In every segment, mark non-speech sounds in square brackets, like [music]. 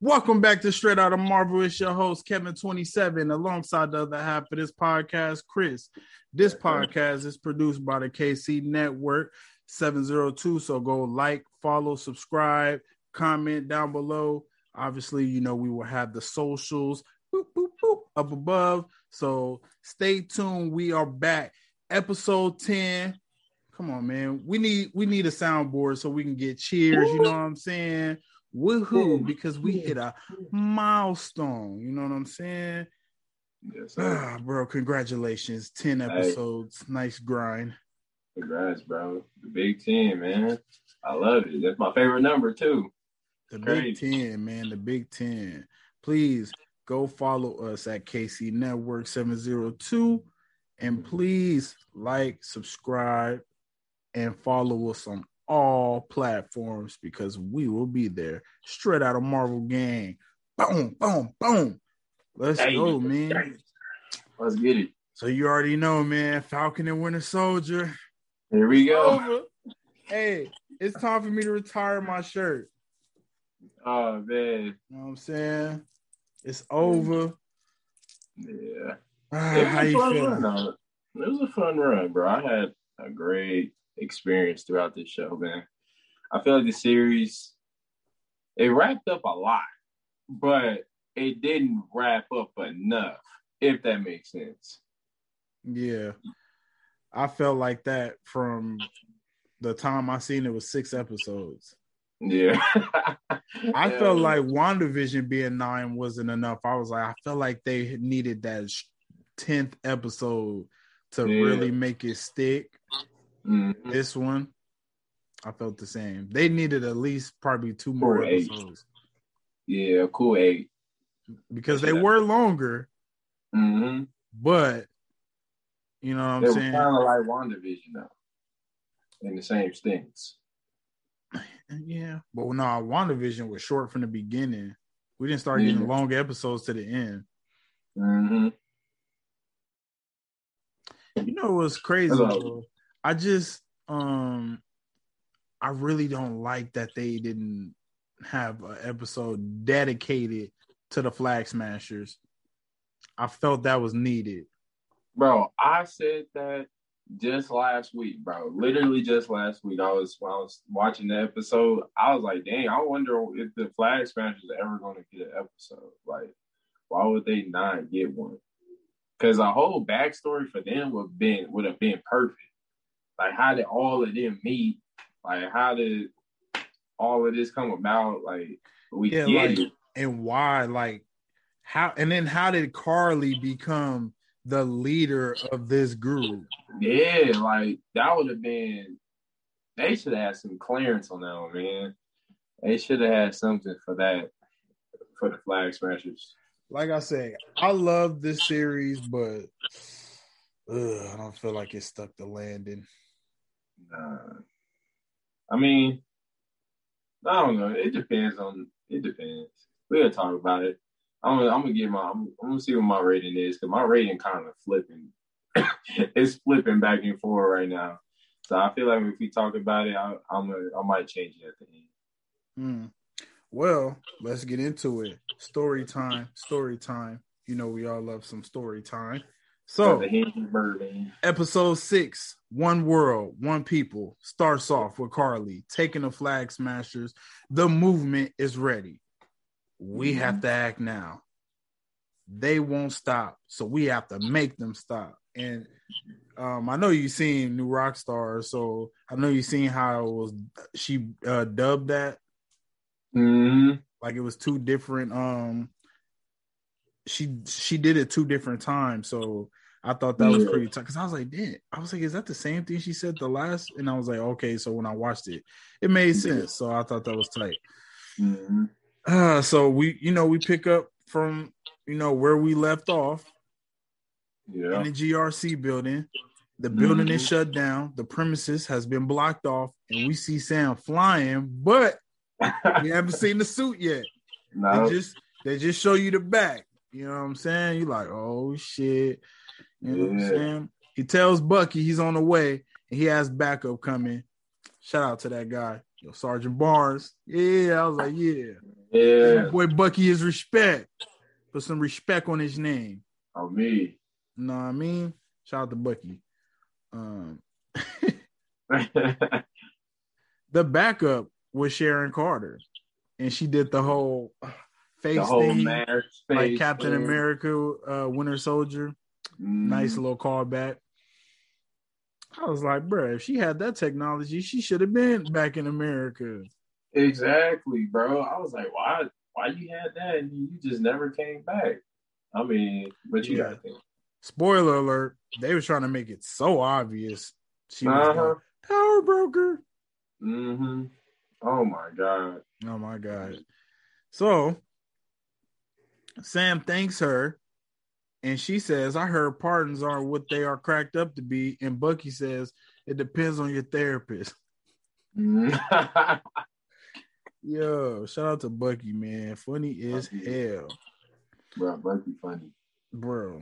Welcome back to Straight Out of Marvel. It's your host, Kevin27, alongside the other half of this podcast, Chris. This podcast is produced by the KC Network 702. So go like, follow, subscribe, comment down below. Obviously, you know, we will have the socials boop, boop, boop, up above. So stay tuned. We are back. Episode 10. Come on, man. We need we need a soundboard so we can get cheers. You know what I'm saying? Woohoo! Because we hit a milestone. You know what I'm saying? Yes, Ah, bro, congratulations. 10 episodes. Nice grind. Congrats, bro. The Big Ten, man. I love it. That's my favorite number too. The Big Ten, man. The Big Ten. Please go follow us at KC Network 702. And please like, subscribe, and follow us on all platforms because we will be there. Straight out of Marvel Gang. Boom, boom, boom. Let's Hey, go, man. Let's get it. So you already know, man. Falcon and Winter Soldier. Here we go. Hey, it's time for me to retire my shirt. Oh man. You know what I'm saying? It's over. Yeah. It ah, how you feeling? run. It was a fun run, bro. I had a great experience throughout this show, man. I feel like the series it wrapped up a lot, but it didn't wrap up enough, if that makes sense. Yeah. I felt like that from the time I seen it was six episodes. Yeah. I [laughs] felt like WandaVision being nine wasn't enough. I was like, I felt like they needed that tenth episode to Yeah. really make it stick. Mhm. This one, I felt the same. They needed at least probably two more Or eight. episodes Yeah, cool eight. because they were longer, Mm-hmm. but you know what I'm They saying? kind of like WandaVision though, in the same stints. [clears throat] Yeah, but no, WandaVision was short from the beginning. We didn't start Yeah. getting long episodes to the end. Mm-hmm. You know what's crazy? Hello. I just um I really don't like that they didn't have an episode dedicated to the Flag Smashers. I felt that was needed. Bro, I said that just last week, bro. Literally just last week. I was I was watching the episode. I was like, dang, I wonder if the Flag Smashers are ever gonna get an episode. Like, why would they not get one? Because a whole backstory for them would been would have been perfect. Like, how did all of them meet? Like, how did all of this come about? Like, we Yeah, get like- it. And why like how and then how did Karli become the leader of this group? Yeah, like that would have been. They should have had some clearance on that one, man. They should have had something for that for the flag smashers. Like I said, I love this series, but ugh, I don't feel like it stuck the landing. Nah. I mean, I don't know. It depends on. It depends. We'll talk about it. I'm gonna, I'm gonna get my. I'm, I'm gonna see what my rating is because my rating kind of flipping. [coughs] it's flipping back and forth right now. So I feel like if we talk about it, I, I'm a, I might change it at the end. Hmm. Well, let's get into it. Story time. Story time. You know we all love some story time. So the Henry Birdman. episode six, One World, One People, starts off with Karli taking the flag smashers. The movement is ready. We have to act now. They won't stop, so we have to make them stop. And um, I know you've seen New Rockstar, so I know you've seen how it was. She uh, dubbed that hmm like it was two different. Um, she she did it two different times, so I thought that was pretty tough because I was like, damn. I was like, is that the same thing she said the last? And I was like, okay. So when I watched it, it made sense. So I thought that was tight. Mhm. Uh, so we, you know, we pick up from you know where we left off Yeah. in the GRC building. The building is Mhm. shut down. The premises has been blocked off, and we see Sam flying, but we haven't seen the suit yet. [laughs] no. They just they just show you the back. You know what I'm saying? You like, oh shit. You know what I'm saying? He tells Bucky he's on the way and he has backup coming. Shout out to that guy, Yo, Sergeant Barnes. Yeah, I was like, yeah. yeah. Boy, Bucky is respect. Put some respect on his name. On me. You know what I mean? Shout out to Bucky. Um, [laughs] [laughs] the backup was Sharon Carter, and she did the whole face the whole thing, marriage like Captain thing. America, uh, Winter Soldier. Nice Mhm. little callback. I was like, bro, if she had that technology, she should have been back in America. Exactly, bro. I was like, why? Why you had that and you just never came back? I mean, but you Yeah. gotta think. Spoiler alert: they was trying to make it so obvious she was Uh-huh. the power broker. hmm Oh my god. Oh my god! So Sam thanks her, and she says, "I heard pardons are what they are cracked up to be." And Bucky says, "It depends on your therapist." Mhm. [laughs] Yo, shout out to Bucky, man. Funny as hell, bro, Bucky funny. bro.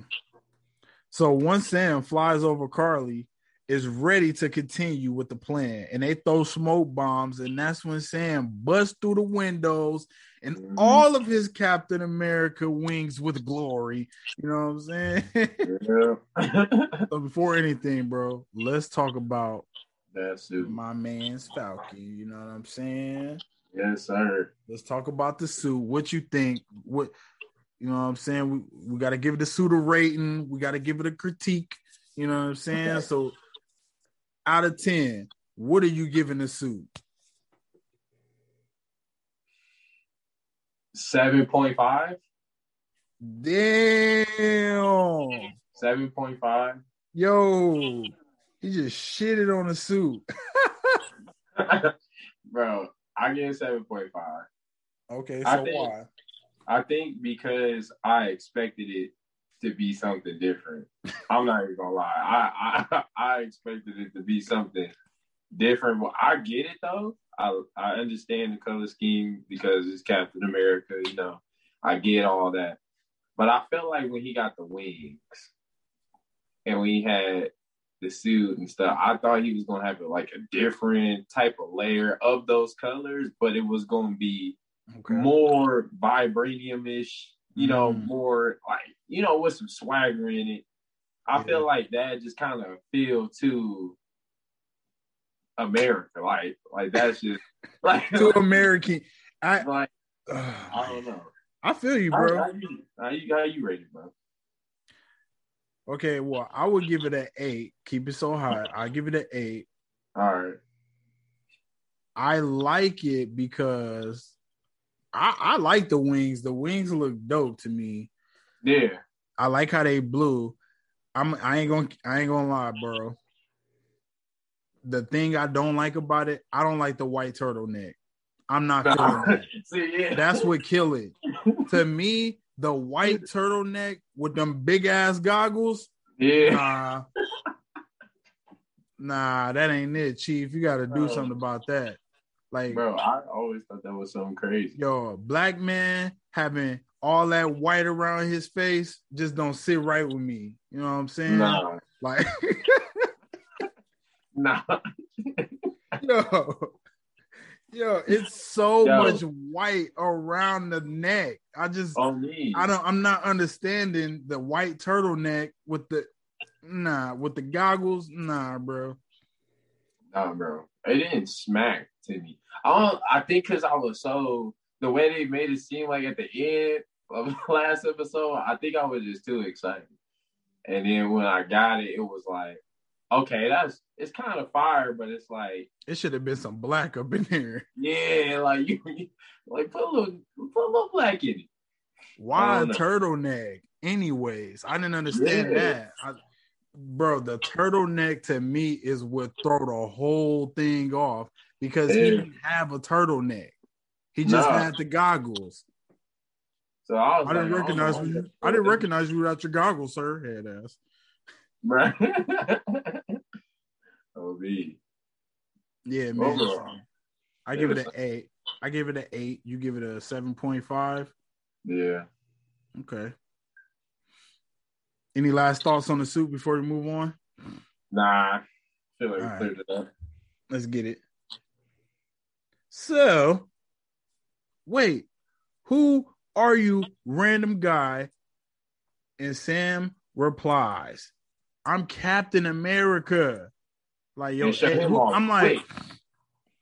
So once Sam flies over Karli, is ready to continue with the plan, and they throw smoke bombs, and that's when Sam busts through the windows and Mhm. all of his Captain America wings with glory. You know what I'm saying? Yeah. [laughs] so before anything, bro, let's talk about That's it. my man's Falcon. You know what I'm saying? Yes, sir. Let's talk about the suit. What you think? What you know what I'm saying? We we gotta give the suit a rating. We gotta give it a critique. You know what I'm saying? Okay. So out of 10, what are you giving the suit? Seven point five. Damn. Seven point five. Yo, he just shitted on the suit. [laughs] Bro, I give point five. Okay, I so think- why? I think because I expected it to be something different. I'm not even gonna lie. I I, [laughs] I expected it to be something different. But I get it though. I I understand the color scheme because it's Captain America. You know, I get all that. But I felt like when he got the wings and when he had the suit and stuff, I thought he was gonna have like a different type of layer of those colors, but it was gonna be Okay. more vibranium-ish, you know, Mm. more like, you know, with some swagger in it. I Yeah. feel like that just kind of feel to America. Like, like that's just [laughs] like, Too American. I [laughs] like [sighs] uh, I don't know. I feel you, bro. how you, how you how you rate it, bro? Okay, well, I would give it an eight. Keep it so high. I give it an eight. All right. I like it because I, I like the wings. The wings look dope to me. Yeah. I like how they blew. I'm I ain't gonna I ain't gonna lie, bro. The thing I don't like about it, I don't like the white turtleneck. I'm not [laughs] feeling. See, yeah. That's what kill it. [laughs] to me, the white turtleneck with them big ass goggles, yeah. nah. Nah, that ain't it, Chief. You gotta do Bro. something about that. Like Bro, I always thought that was something crazy. yo, black man having all that white around his face just don't sit right with me. You know what I'm saying? Nah, Like, [laughs] nah. [laughs] yo, yo, it's so Yo. much white around the neck. I just, me. I don't, I'm not understanding the white turtleneck with the, nah, with the goggles. Nah, bro. Nah, bro. It didn't smack to me. I don't, I think because I was so the way they made it seem like at the end of the [laughs] last episode, I think I was just too excited. And then when I got it, it was like, okay, that's it's kind of fire, but it's like, It should have been some black up in here. yeah, like [laughs] you like put a little put a little black in it. Why a turtleneck? Anyways, I didn't understand Yeah. that. I, bro, the turtleneck to me is what throw the whole thing off because he didn't have a turtleneck. He just Nah. had the goggles. So I I didn't recognize oh, you. I didn't recognize you without your goggles, sir. Head ass. Right. [laughs] me. Yeah, man. Overall. I give it an eight. I give it an eight. You give it a seven point five. Yeah. Okay. Any last thoughts on the suit before we move on? Nah. I feel like we right. cleared it up. Let's get it. So, wait, who are you, random guy? And Sam replies, I'm Captain America. Like, yo, hey, who- I'm like, quick.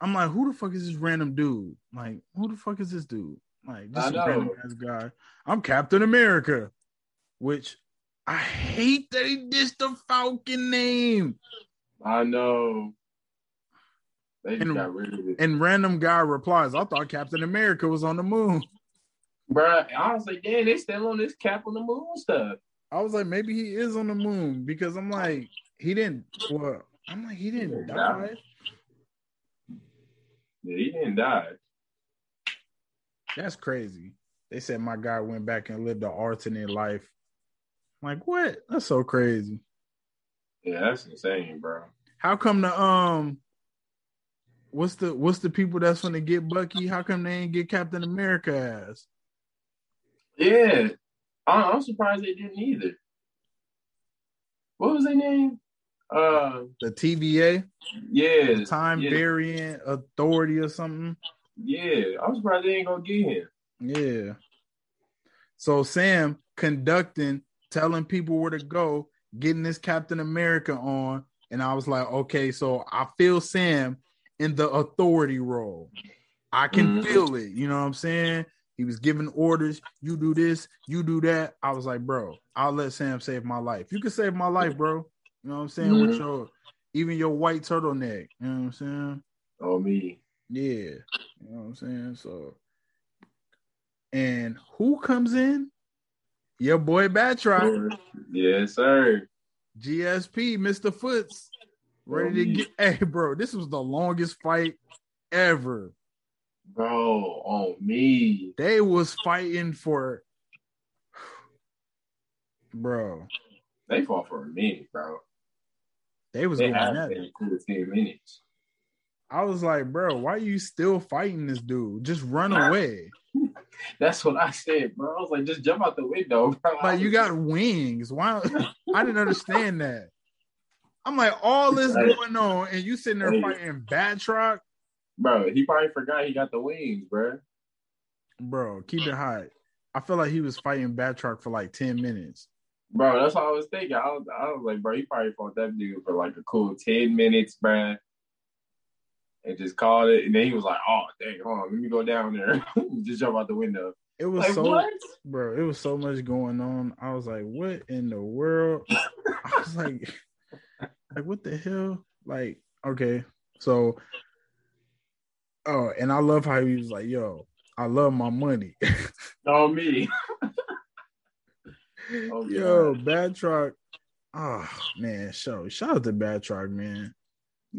I'm like, who the fuck is this random dude? Like, who the fuck is this dude? Like, a random ass guy. I'm Captain America, which I hate that he dissed the Falcon name. I know. They And- got rid of it. And random guy replies, I thought Captain America was on the moon. Bruh, I was like, damn, they still on this cap on the moon stuff. I was like, maybe he is on the moon because I'm like, he didn't. Well, I'm like, he didn't didn't die. die. Yeah, he didn't die. That's crazy. They said my guy went back and lived an alternate life. I'm like, what? That's so crazy. Yeah, that's insane, bro. How come the um, what's the what's the people that's gonna get Bucky? How come they ain't get Captain America as? Yeah. I- I'm surprised they didn't either. What was their name? Uh, The TVA, yeah. Time yeah, Variant Authority or something. Yeah, I'm surprised they ain't gonna get him. Yeah. So Sam conducting, telling people where to go, getting this Captain America on, and I was like, okay, so I feel Sam in the authority role. I can Mhm. feel it. You know what I'm saying? He was giving orders. You do this, you do that. I was like, bro, I'll let Sam save my life. You can save my life, bro. You know what I'm saying? With Mhm. your even your white turtleneck. You know what I'm saying? Oh me. Yeah. You know what I'm saying? So and who comes in? Your boy Batroc, Yes, sir. GSP, Mr. Foots. Ready to get hey bro. This was the longest fight ever. Bro, on me. They was fighting for bro. They fought for a minute, bro. They was They going at it. ten minutes. I was like, bro, why are you still fighting this dude? Just run away. [laughs] That's what I said, bro. I was like, just jump out the window, bro. Like you got wings. Why? I didn't understand that. I'm like, all this going on, and you sitting there Hey. fighting Batroc, bro. He probably forgot he got the wings, bro. bro. Keep it hot. I feel like he was fighting Batroc for like ten minutes. Bro, that's what I was thinking. I was, I was like, bro, he probably fought that dude for like a cool 10 minutes, bro. And just called it. And then he was like, oh, dang, hold on, let me go down there. [laughs] just jump out the window. It was Like, so, what? bro. It was so much going on. I was like, what in the world? [laughs] I was like, like what the hell? Like, okay, so, oh, and I love how he was like, yo, I love my money. [laughs] On oh, me. [laughs] Oh, Yo, Batroc. Oh ah, man, show shout out to Batroc, man.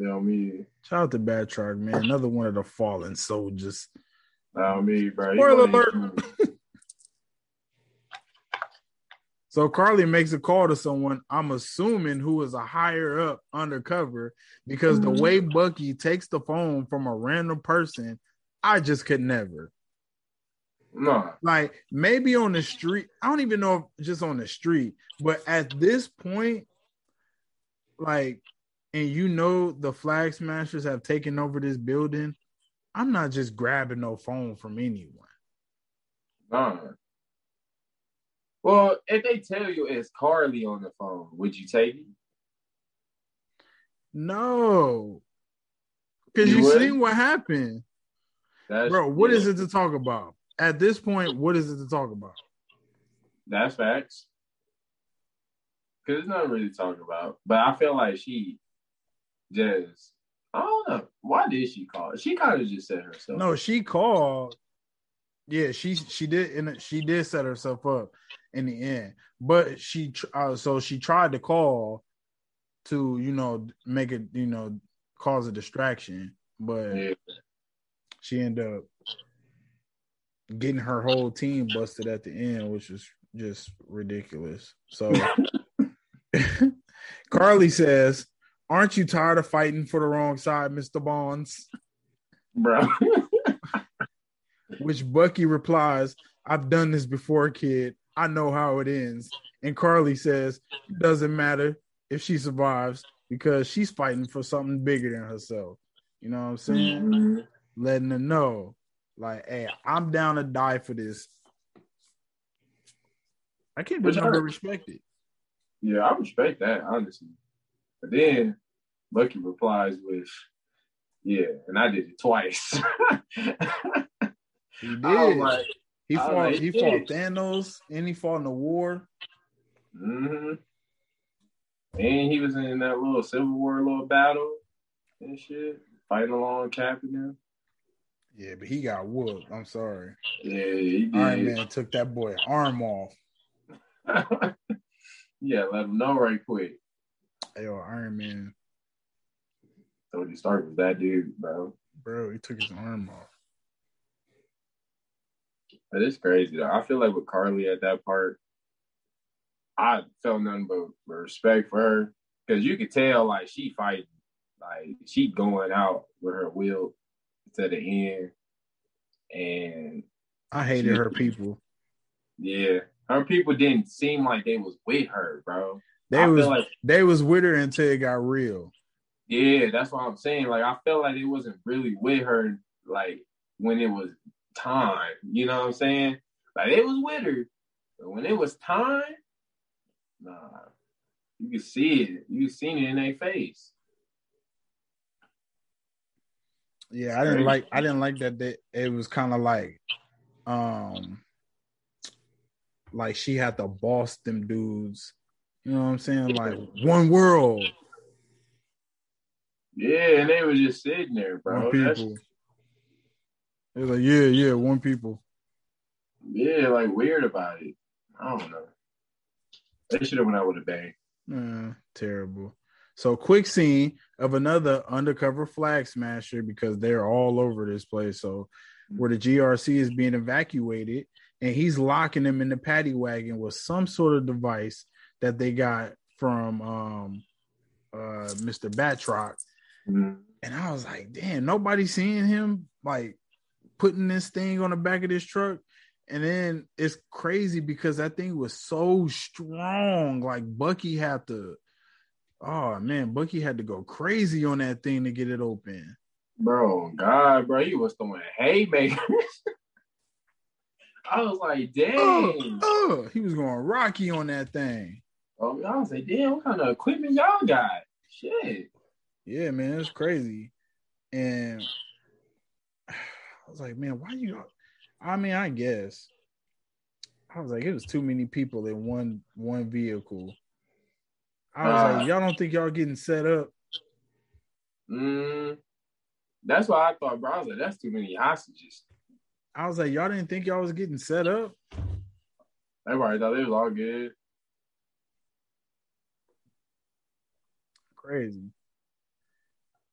On me. Shout out to Batroc, man. Another one of the fallen soldiers. On me, bro. Spoiler wasn't- [laughs] So Karli makes a call to someone, I'm assuming who is a higher up undercover, because the Mhm. way Bucky takes the phone from a random person, I just could never. No. Like maybe on the street, I don't even know if just on the street, but at this point, like, and you know the flag smashers have taken over this building. I'm not just grabbing no phone from anyone. No. Well, if they tell you it's Karli on the phone, would you take it? No. Because You you, seen what happened. That's, Bro, What yeah, is it to talk about? At this point, what is it to talk about? That's facts. Because there's nothing really to talk about. But I feel like she just, I don't know. Why did she call? She kind of just said herself. No, she called. Yeah, she she did and she did set herself up in the end. But she uh, so she tried to call to you know make it you know cause a distraction, but Yeah. she ended up getting her whole team busted at the end, which is just ridiculous. So [laughs] Karli says, Aren't you tired of fighting for the wrong side, Mr. Bonds? bro. [laughs] Which Bucky replies, I've done this before, kid. I know how it ends. And Karli says, It doesn't matter if she survives because she's fighting for something bigger than herself. You know what I'm saying? Mhm. Letting her know, like, hey, I'm down to die for this. I can't but I- respect it. Yeah, I respect that honestly. But then Bucky replies with, "Yeah," and I did it twice. [laughs] He did. I was like, he fought. like, he fought Thanos, and he fought in the war. hmm And he was in that little Civil War little battle and shit, fighting along Captain. Yeah, but he got whooped. I'm sorry. Yeah, he Iron. Man took that boy arm off. [laughs] yeah, let him know right quick. Yo, Iron Man, Tony Stark with that dude, bro. bro, he took his arm off. But it's crazy though. I feel like with Karli at that part, I felt nothing but respect for her because you could tell like she fighting, like she going out with her will to the end, and I hated her people. yeah, her people didn't seem like they was with her, bro. They I was like they was with her until it got real. yeah, that's what I'm saying. Like I felt like it wasn't really with her, like when it was time. You know what I'm saying? Like it was with her, but when it was time, nah, you could see it. You seen it in their face. Yeah, I didn't like I didn't like that they, it was kind of like um like she had to boss them dudes. You know what I'm saying? Like one world, Yeah, and they were just sitting there, bro. That's, like, yeah, yeah, one people. yeah, like weird about it. I don't know. They should have went out with a bang. Uh, terrible. So quick scene of another undercover flag smasher because they're all over this place. So where the GRC is being evacuated and he's locking them in the paddy wagon with some sort of device that they got from um uh Mr. Batroc. Mhm. And I was like, damn, nobody's seeing him like putting this thing on the back of this truck. And then it's crazy because that thing was so strong. Like Bucky had to, oh man, Bucky had to go crazy on that thing to get it open. Bro, God, bro, he was throwing haymakers. [laughs] I was like, uh, uh, dang. Oh, oh, he was going Rocky on that thing. Oh, I was like, damn, what kind of equipment y'all got? Shit. Yeah, man, it's crazy. And I was like, man, why you? I mean, I guess I was like, it was too many people in one one vehicle. I was Uh. like, y'all don't think y'all getting set up? Mm, that's why I thought, bro. I was like, that's too many hostages. I was like, y'all didn't think y'all was getting set up? Everybody thought it was all good. Crazy.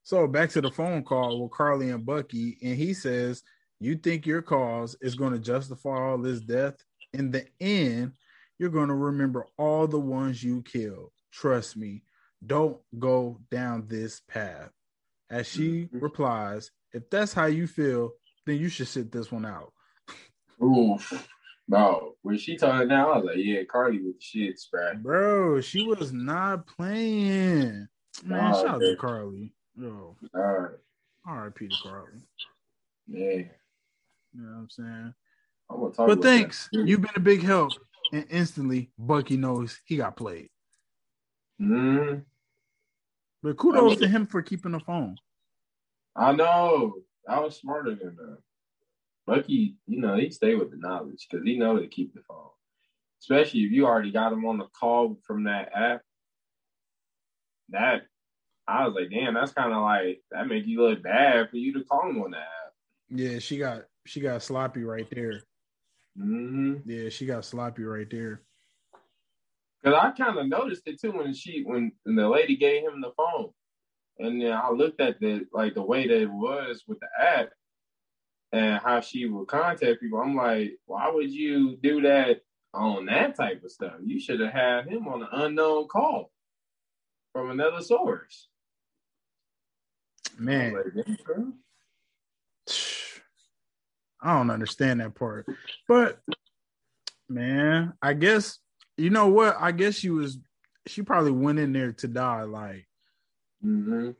So back to the phone call with Karli and Bucky, and he says, You think your cause is going to justify all this death? In the end, you're going to remember all the ones you killed. Trust me. Don't go down this path. As she Mhm. replies, If that's how you feel, then you should sit this one out. Oof. Bro, when she it now, I was like, yeah, Karli with the shit, bruh. Bro, she was not playing. Man, Nah, shout out to. Karli. Yo, All right. R.I.P. to Karli. Yeah. You know what I'm saying? I'm gonna talk But thanks. You've been a big help. And instantly, Bucky knows he got played. Mhm. But kudos to him for keeping the phone. I know. I was smarter than that. Bucky, you know, he stayed with the knowledge because he know to keep the phone. Especially if you already got him on the call from that app. That I was like, damn, that's kind of like that make you look bad for you to call him on that. Yeah, she got she got sloppy right there. hmm Yeah, she got sloppy right there. Cause I kind of noticed it too when she when, when the lady gave him the phone, and then I looked at the like the way that it was with the app and how she would contact people. I'm like, why would you do that on that type of stuff? You should have had him on an unknown call from another source. Man, Like, yeah, girl. I don't understand that part. But man, I guess you know what? I guess she was she probably went in there to die like Mhm.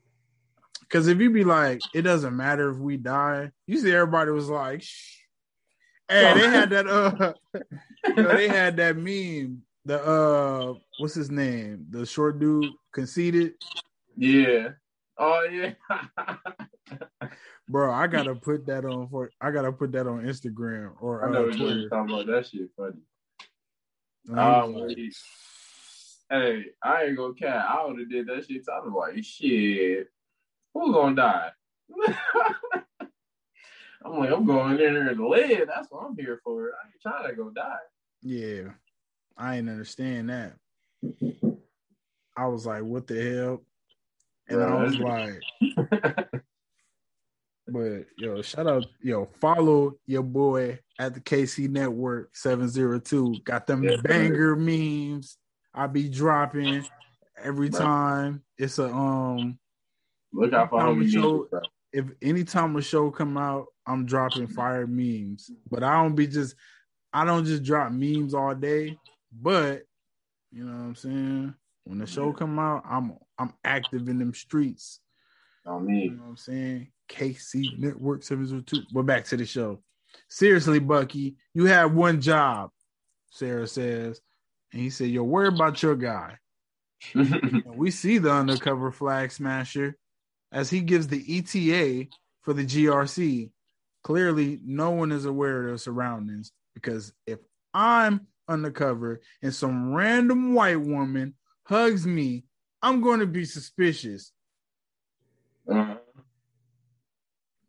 because if you be like, it doesn't matter if we die, you see everybody was like, Shh. Hey, they had that uh [laughs] you know, they had that meme. The uh what's his name? The short dude conceited. Yeah. Oh yeah. Bro, I gotta [laughs] put that on for I gotta put that on Instagram or I know uh, you're Twitter. talking about. That shit funny. And I was Um, like, Hey, I ain't gonna cat. I would have did that shit. talking about like, shit, who gonna die? [laughs] I'm like, I'm going in there to live. That's what I'm here for. I ain't trying to go die. Yeah, I ain't understand that. I was like, what the hell? And I was like, [laughs] but yo, shout out, yo, follow your boy at the KC Network 702. Got them banger memes. I be dropping every Right. time. It's a um Look out for homie show- Ninja, if anytime a show come out, I'm dropping fire memes. But I don't be just I don't just drop memes all day. But you know what I'm saying? When the show come out, I'm I'm active in them streets. On You know what I'm saying? KC Network 702. But back to the show. Seriously, Bucky, you have one job, Sarah says. And he said, Yo, worry about your guy. [laughs] We see the undercover flag smasher as he gives the ETA for the GRC. Clearly, no one is aware of their surroundings because if I'm undercover and some random white woman hugs me, I'm going to be suspicious. Uh-huh.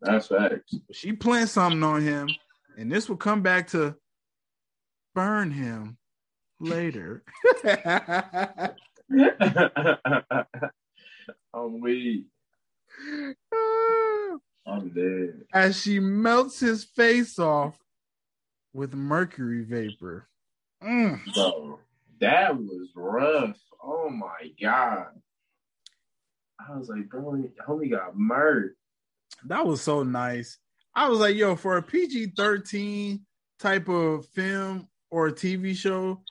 That's facts. She planned something on him, and this will come back to burn him later. [laughs] I'm weak. [laughs] I'm dead. as she melts his face off with mercury vapor. Mm. Bro, that was rough. Oh my god. I was like, bro, homie got murdered. That was so nice. I was like, yo, for a PG 13 type of film or TV show,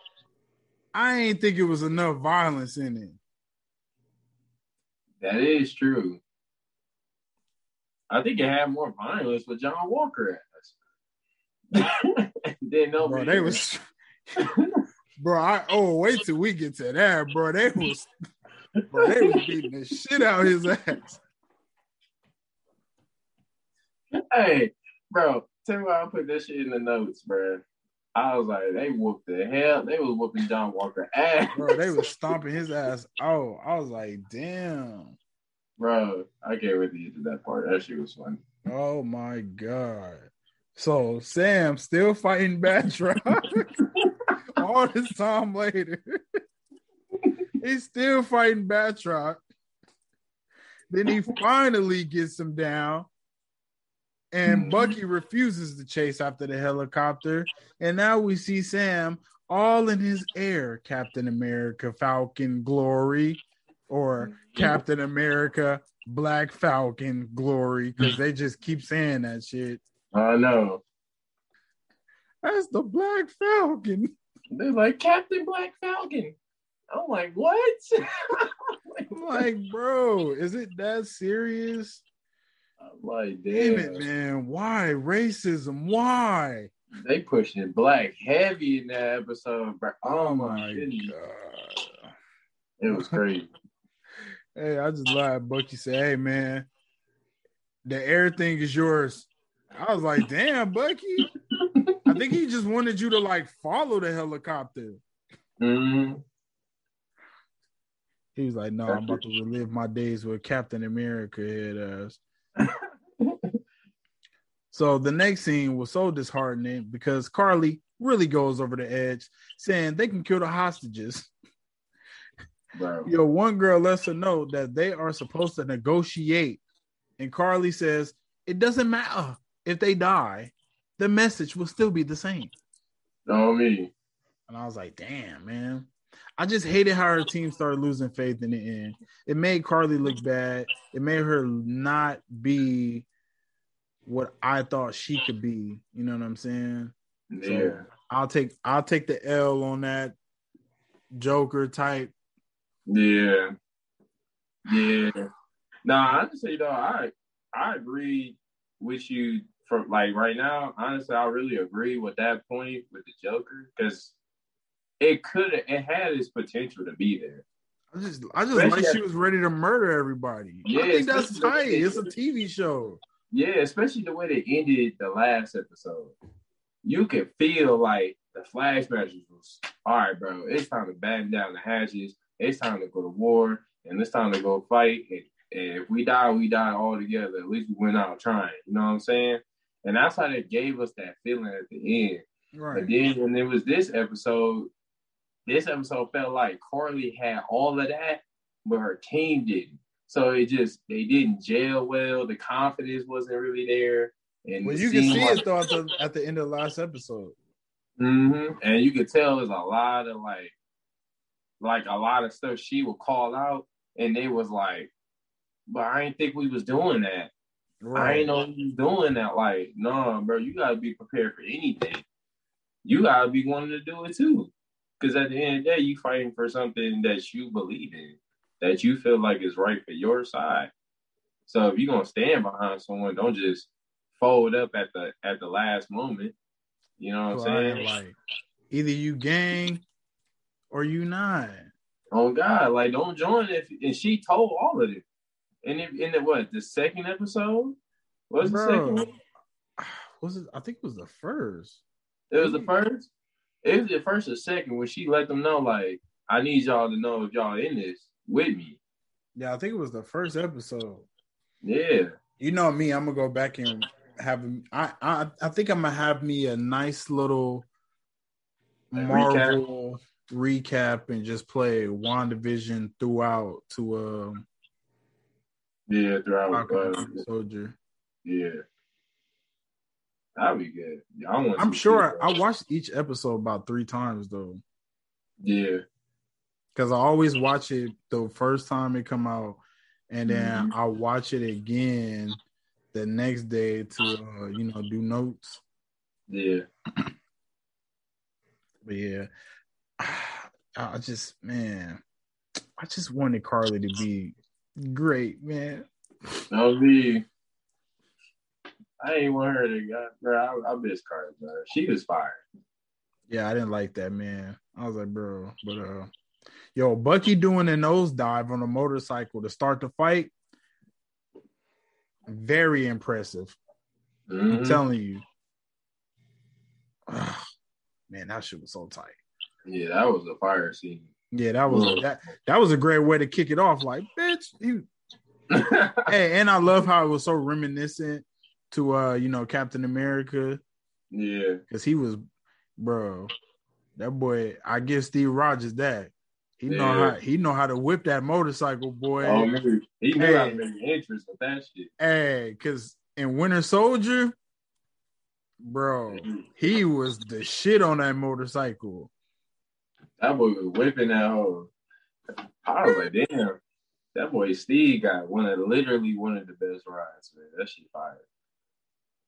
I ain't think it was enough violence in it. That is true. I think it had more violence with John Walker as. [laughs] Didn't know Bro, they was [laughs] bro. I oh wait till we get to that, bro. They was bro, they was beating the shit out his ass. Hey, bro, tell me why I put this shit in the notes, bro. I was like, they whooped the hell. They was whooping John Walker ass. Bro, they was stomping his ass. Oh, I was like, damn. Bro, I can't wait to get to that part. That shit was funny. Oh my god. So Sam still fighting Batroc [laughs] [laughs] all this time later. [laughs] He's still fighting Batroc. Then he finally gets him down. And mm-hmm. Bucky refuses to chase after the helicopter. And now we see Sam all in his air, Captain America Falcon Glory, or mm-hmm. Captain America Black Falcon Glory, because they just keep saying that shit. I know. That's the Black Falcon. They're like Captain Black Falcon. I'm like, what? [laughs] I'm like, bro, is it that serious? I'm like, Damn damn, it, man. Why racism? Why? they pushing it black heavy in that episode, bro. Oh my goodness, god. it was crazy. [laughs] Hey, I just lied. Bucky said, "Hey, man, the air thing is yours." I was like, "Damn, Bucky." [laughs] I think he just wanted you to like follow the helicopter. Mhm. He was like, "No, I'm about to relive my days with Captain America head ass." [laughs] so the next scene was so disheartening because Karli really goes over the edge, saying they can kill the hostages. bro. Yo, one girl lets her know that they are supposed to negotiate, and Karli says it doesn't matter if they die, the message will still be the same. Know me. And I was like, damn, man. I just hated how her team started losing faith in the end. It made Karli look bad. It made her not be what I thought she could be. You know what I'm saying? Yeah. So I'll take I'll take the L on that Joker type. Yeah. Yeah. Nah, honestly though, I I agree with you from like right now. Honestly, I really agree with that point with the Joker because it could have it had its potential to be there. I just I just Especially like she was ready to murder everybody. Yeah, I think that's tight. It's a TV show. Yeah, especially the way they ended the last episode. You could feel like the flashbacks was all right, bro. It's time to batten down the hatches. It's time to go to war, and it's time to go fight. And, and if we die, we die all together. At least we went out trying. You know what I'm saying? And that's how they gave us that feeling at the end. Right. But then when it was this episode, this episode felt like Karli had all of that, but her team didn't. So it just they didn't gel well. The confidence wasn't really there. And Well, you can see like- it though at the at the end of the last episode. Mm-hmm. And you could tell there's a lot of like, like a lot of stuff she would call out, and they was like, "But I didn't think we was doing that. I ain't know was doing that. Like, no, bro, you gotta be prepared for anything. You gotta be wanting to do it too, because at the end of the day, you fighting for something that you believe in, that you feel like is right for your side. So if you're gonna stand behind someone, don't just fold up at the at the last moment. You know what I'm saying? like either you gang or you not. Oh God, like don't join if and she told all of it. And if in the what the second episode? What's the second one? was it? I think it was the first. It was the first. It was the first or second when she let them know, like, I need y'all to know if y'all in this with me. Yeah, I think it was the first episode. Yeah. You know me, I'm gonna go back and have. I I I think I'm gonna have me a nice little A recap? Marvel recap. and just play WandaVision throughout to um Yeah, throughout Falcon uh, Soldier. Yeah. That'd be good. Yeah, I want I'm sure I. I watched each episode about three times though, Yeah. because I always watch it the first time it come out, and then Mm-hmm. I watch it again the next day to uh, you know do notes. Yeah. But yeah, [sighs] I just man, I just wanted Karli to be great, man. That me. I ain't want her to go, bro. I, I miss Karli, bro. She was fire. Yeah, I didn't like that, man. I was like, bro, but uh, yo, Bucky doing a nosedive on a motorcycle to start the fight, very impressive. I'm Mhm. telling you. Ugh, man, that shit was so tight. Yeah, that was a fire scene. Yeah, that was Mm. that that was a great way to kick it off. Like, bitch, you [laughs] hey, and I love how it was so reminiscent to uh, you know, Captain America, yeah. because he was bro, that boy, I give Steve Rogers that. He know Yeah. how he know how to whip that motorcycle, boy. Oh, man. He knew how to Hey. make interest with that shit. Hey, cause in Winter Soldier, bro, he was the shit on that motorcycle. That boy was whipping that hoe. I was like, damn, that boy Steve got one of literally one of the best rides, man. That shit fire.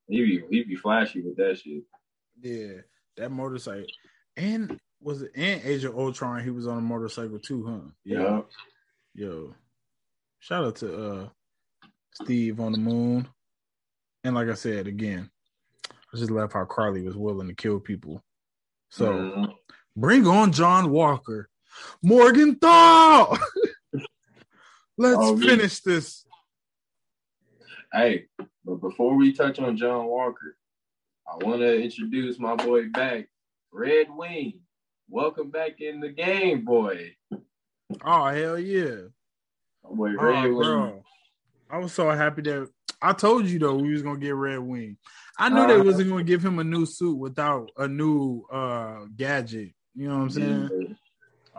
He be he be flashy with that shit. Yeah, that motorcycle. And was it and Age of Ultron? He was on a motorcycle too, huh? Yeah. Yo, shout out to uh Steve on the moon. And like I said again, I just love how Karli was willing to kill people. So Mhm. Bring on John Walker, Morgenthau. [laughs] Let's Oh, finish this. Hey, but before we touch on John Walker, I want to introduce my boy back, Red Wing. Welcome back in the game, boy. Oh hell yeah! My boy Red Oh, Wing. bro. I was so happy that I told you though we was gonna get Red Wing. I knew they Uh-huh. wasn't gonna give him a new suit without a new uh gadget. You know what I'm saying? Yeah.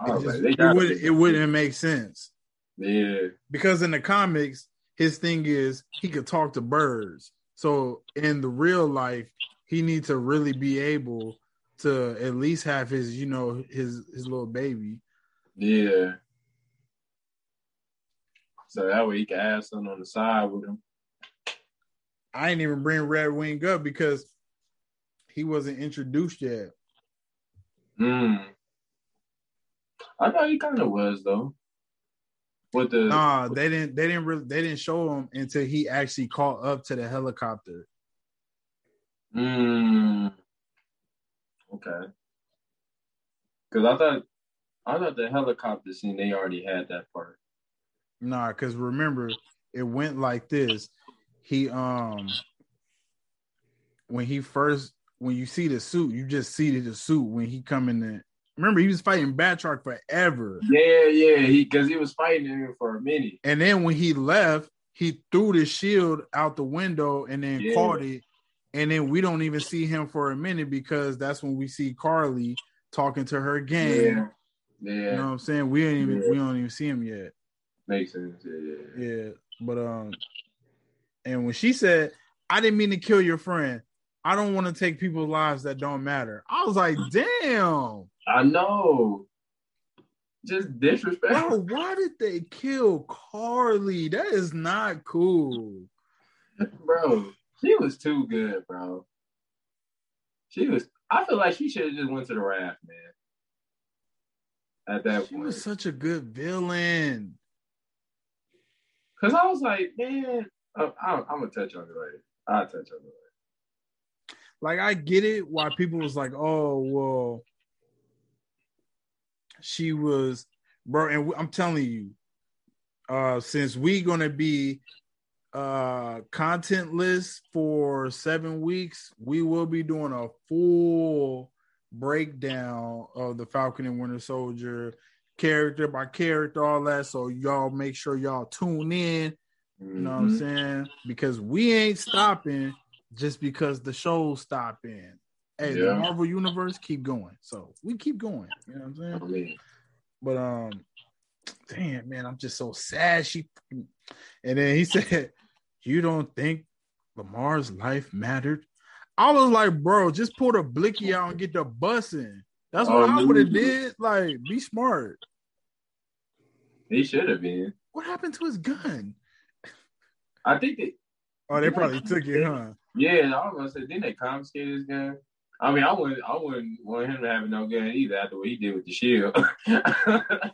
I was just- like, it, would, it wouldn't make sense Yeah, because in the comics, his thing is he could talk to birds. So in the real life, he needs to really be able to at least have his, you know, his his little baby. yeah. So that way he can have something on the side with him. I ain't even bring Red Wing up because he wasn't introduced yet. Hmm. I thought he kind of was though. With the Nah, they didn't. They didn't really. They didn't show him until he actually caught up to the helicopter. Mm. Okay. Because I thought, I thought the helicopter scene they already had that part. Nah, because remember, it went like this. He um, when he first when you see the suit, you just see the suit when he come in. The, remember, he was fighting Batroc forever, Yeah, yeah. He because he was fighting him for a minute. and then when he left, he threw the shield out the window and then Yeah. caught it. And then we don't even see him for a minute because that's when we see Karli talking to her gang. Yeah, You know what I'm saying? We ain't even Yeah. we don't even see him yet. Makes sense. Yeah, yeah. yeah. Yeah, but um, and when she said, "I didn't mean to kill your friend," I don't want to take people's lives that don't matter. I was like, "Damn, I know. Just disrespect. bro, why did they kill Karli? That is not cool." [laughs] bro. She was too good, bro. She was. I feel like she should have just went to the raft, man. At that She point, was such a good villain. because I was like, man, I, I'm gonna touch on it later. I'll touch on it later. Like, I get it why people was like, "Oh, well." She was, bro, and I'm telling you, uh, since we gonna be uh contentless for seven weeks, we will be doing a full breakdown of the Falcon and Winter Soldier character by character, all that. So y'all make sure y'all tune in. You know what I'm Mhm. saying? Because we ain't stopping just because the show's stopping. Hey, the Marvel universe keep going. So we keep going. You know what I'm saying? Mean, But um, damn man, I'm just so sad. She and then he [laughs] said, "You don't think Lamar's life mattered?" I was like, "Bro, just pull the blicky out and get the bus in." That's what Oh, I would have did. Like, be smart. he should have been. What happened to his gun? I think that. Oh, they probably took it, huh? Yeah, I was gonna say, didn't they confiscate his gun? I mean, I wouldn't, I wouldn't want him to have no gun either after what he did with the shield. [laughs] I,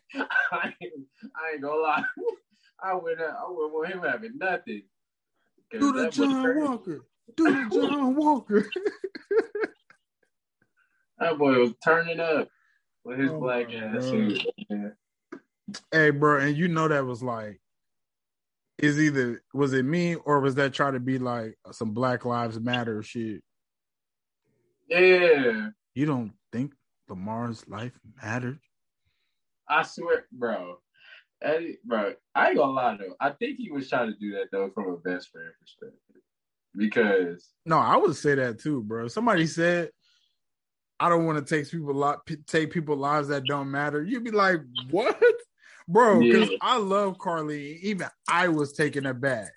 ain't, I ain't gonna lie, [laughs] I wouldn't, I wouldn't want him having nothing. Do the John. Walker. Do the John Walker. That boy was turning up with his Oh black ass God. suit. man. hey, bro, and you know that was like, is either was it me or was that try to be like some Black Lives Matter shit? Yeah, You don't think Lamar's life mattered? I swear, bro. Eddie, bro, I ain't gonna lie though. I think he was trying to do that though from a best friend perspective, because No, I would say that too, bro. Somebody said, "I don't want to take people take people lives that don't matter." You'd be like, "What, bro?" Because Yeah. I love Karli. Even I was taken aback.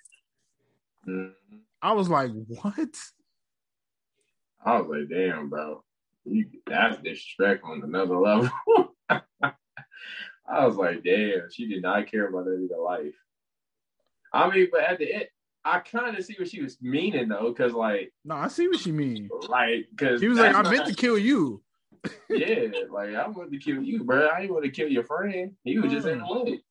mm, I was like, "What?" I was like, damn, bro, you, that's disrespect on another level. [laughs] I was like, damn, she did not care about any of life. I mean, but at the end, I kind of see what she was meaning though, because like, No, I see what she mean. like, because She was like, "I meant to kill you." Yeah, like I wanted to kill you, bro. I didn't want to kill your friend. He was just in the Mm. way.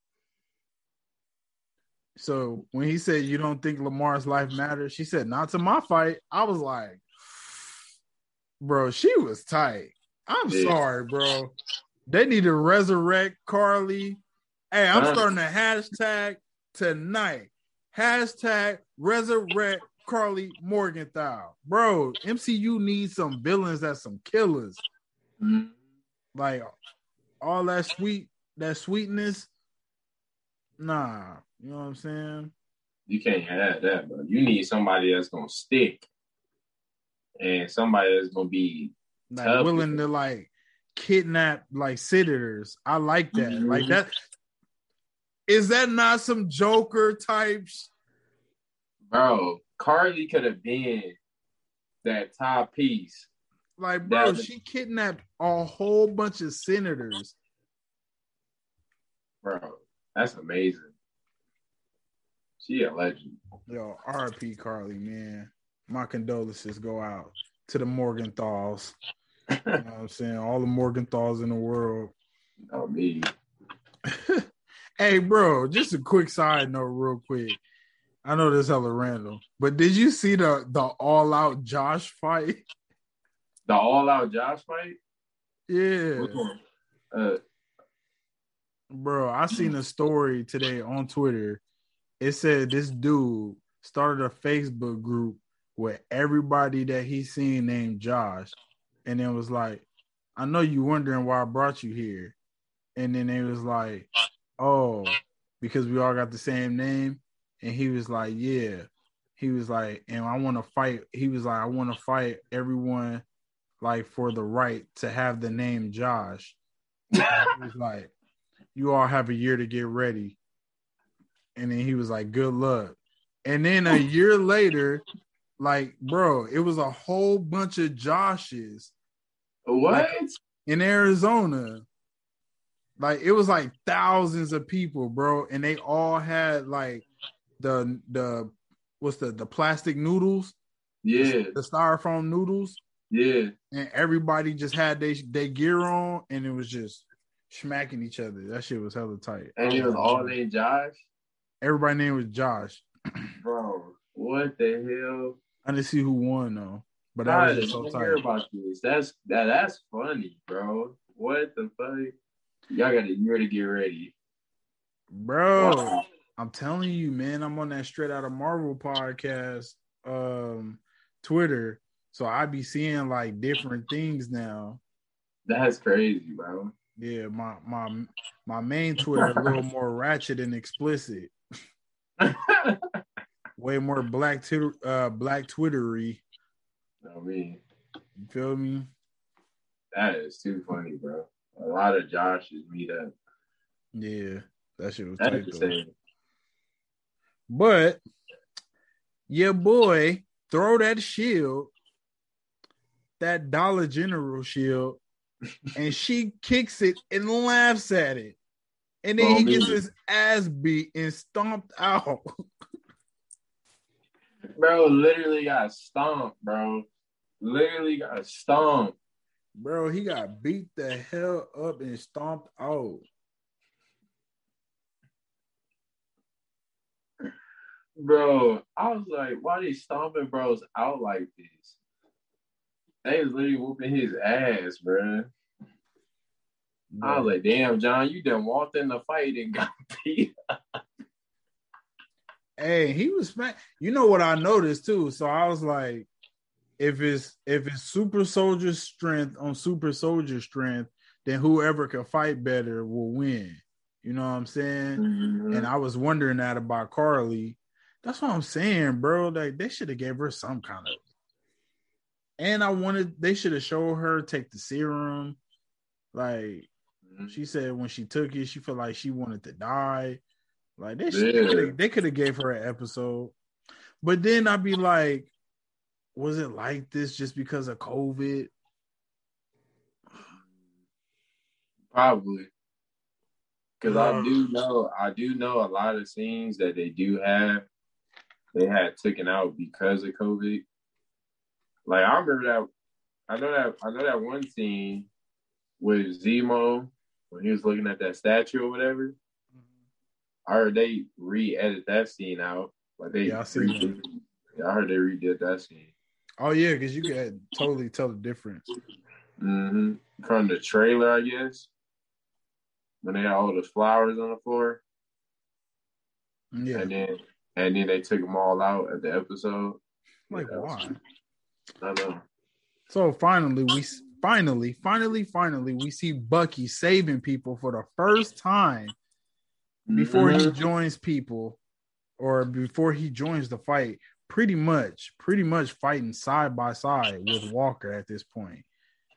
So when he said, "You don't think Lamar's life matters," she said, "Not to my fight." I was like, "Bro, she was tight." I'm Yeah. sorry, bro. They need to resurrect Karli. Hey, I'm Uh. starting a hashtag tonight. Hashtag resurrect Karli Morgenthau. Bro, MCU needs some villains that's some killers. Mhm. Like all that sweet, that sweetness. Nah, you know what I'm saying? You can't have that, bro. You need somebody that's gonna stick, and somebody that's gonna be Like willing to like kidnap like senators. I like that. Mm-hmm. Like that. Is that not some Joker types? Bro, Karli could have been that top piece. Like, bro, she kidnapped a whole bunch of senators. Bro, that's amazing. She a legend. Yo, R.P. Karli, man. My condolences go out to the Morgenthaus. You know what I'm saying? All the Morgenthaus in the world. [laughs] Oh me. [laughs] Hey, bro, just a quick side note, real quick. I know this hella random, but did you see the the all out Josh fight? [laughs] The all out Josh fight? Yeah, Uh bro. I seen a story today on Twitter. It said this dude started a Facebook group with everybody that he seen named Josh, and then was like, "I know you wondering why I brought you here," and then it was like, "Oh, because we all got the same name," and he was like, "Yeah." He was like, and I want to fight. He was like, I want to fight everyone, like for the right to have the name Josh. [laughs] He was like, you all have a year to get ready. And then he was like, good luck. And then a [laughs] year later, like, bro, it was a whole bunch of Joshes what? in Arizona. Like it was like thousands of people, bro, and they all had like the the what's the the plastic noodles, Yeah, the styrofoam noodles, yeah. and everybody just had they they gear on, and it was just smacking each other. That shit was hella tight. And it was all named Josh. Everybody name was Josh. [clears throat] Bro, what the hell? I didn't see who won though, but that I was just so hear tight. about this. That's that. That's funny, bro. What the fuck? Y'all got a year to get ready. Bro, I'm telling you, man, I'm on that straight out of Marvel podcast, um, Twitter. So I be seeing like different things now. That's crazy, bro. Yeah, my my my main Twitter a little more ratchet and explicit, [laughs] way more black Twitter, uh, black Twittery. I mean, You feel me? that is too funny, bro. A lot of Joshes meet up. Yeah, that shit was tight. But yeah, boy, throw that shield, that Dollar General shield, and she kicks it and laughs at it. And then Oh, he gets his ass beat and stomped out. [laughs] Bro, literally got stomped, bro. Literally got stomped. Bro, he got beat the hell up and stomped out. Bro, I was like, why they stomping bros out like this? They was literally whooping his ass, bro. I was like, damn, John, you done walked in the fight and got [laughs] beat. Hey, he was smack. You know what I noticed too. So I was like, if it's if it's super soldier strength on super soldier strength, then whoever can fight better will win. You know what I'm saying? Mm-hmm. And I was wondering that about Karli. That's what I'm saying, bro. Like they should have gave her some kind of. And I wanted they should have showed her take the serum. Like Mhm. she said when she took it, she felt like she wanted to die. Like they Yeah. they could have gave her an episode. But then I'd be like, was it like this just because of COVID? Probably. Cause Uh, I do know I do know a lot of scenes that they do have they had taken out because of COVID. Like I remember that I know that I know that one scene with Zemo when he was looking at that statue or whatever. I heard they re-edit that scene out. Like they Yeah, I seen redid- yeah, I heard they redid that scene. Oh yeah, because you could totally tell the difference. hmm From the trailer, I guess. When they had all the flowers on the floor. Yeah, And then and then they took them all out at the episode. like why? I know. So finally, we finally, finally, finally, we see Bucky saving people for the first time before he Mhm. joins people, or before he joins the fight. Pretty much, pretty much fighting side by side with Walker at this point.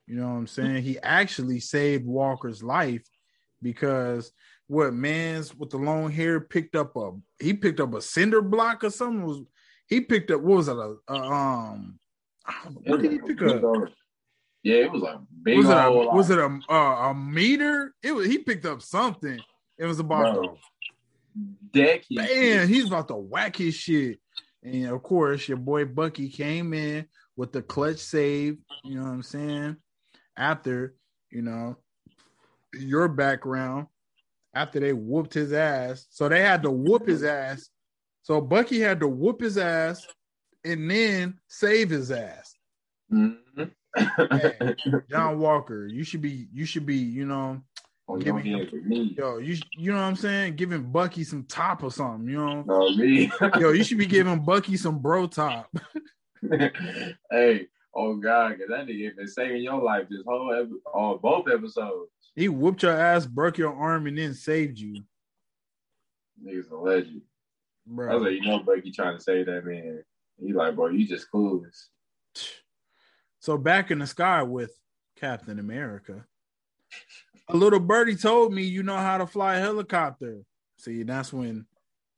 You know what I'm saying? He actually saved Walker's life because what man's with the long hair picked up a he picked up a cinder block or something was he picked up what was it a, a um what did he pick up? Yeah, it was like big. Was it a, was it a, a, a meter? It was he picked up something. It was about Bro. deck. Man, he's about to whack his shit. And of course, your boy Bucky came in with the clutch save. You know what I'm saying? After you know your background, after they whooped his ass, so they had to whoop his ass. So Bucky had to whoop his ass and then save his ass. Mm-hmm. Hey, John Walker, you should be, you should be, you know, Oh, you giving don't hear from me. yo, you, you know what I'm saying, giving Bucky some top or something, you know. No, me. Yo, you should be giving Bucky some bro top. [laughs] hey, oh God, because that nigga been saving your life this whole epi- oh, both episodes. He whooped your ass, broke your arm, and then saved you, Nigga's a legend. Bro. I was like, you know, Bucky trying to save that man. He like, bro, you just clueless. [sighs] So back in the sky with Captain America, a little birdie told me you know how to fly a helicopter. See, that's when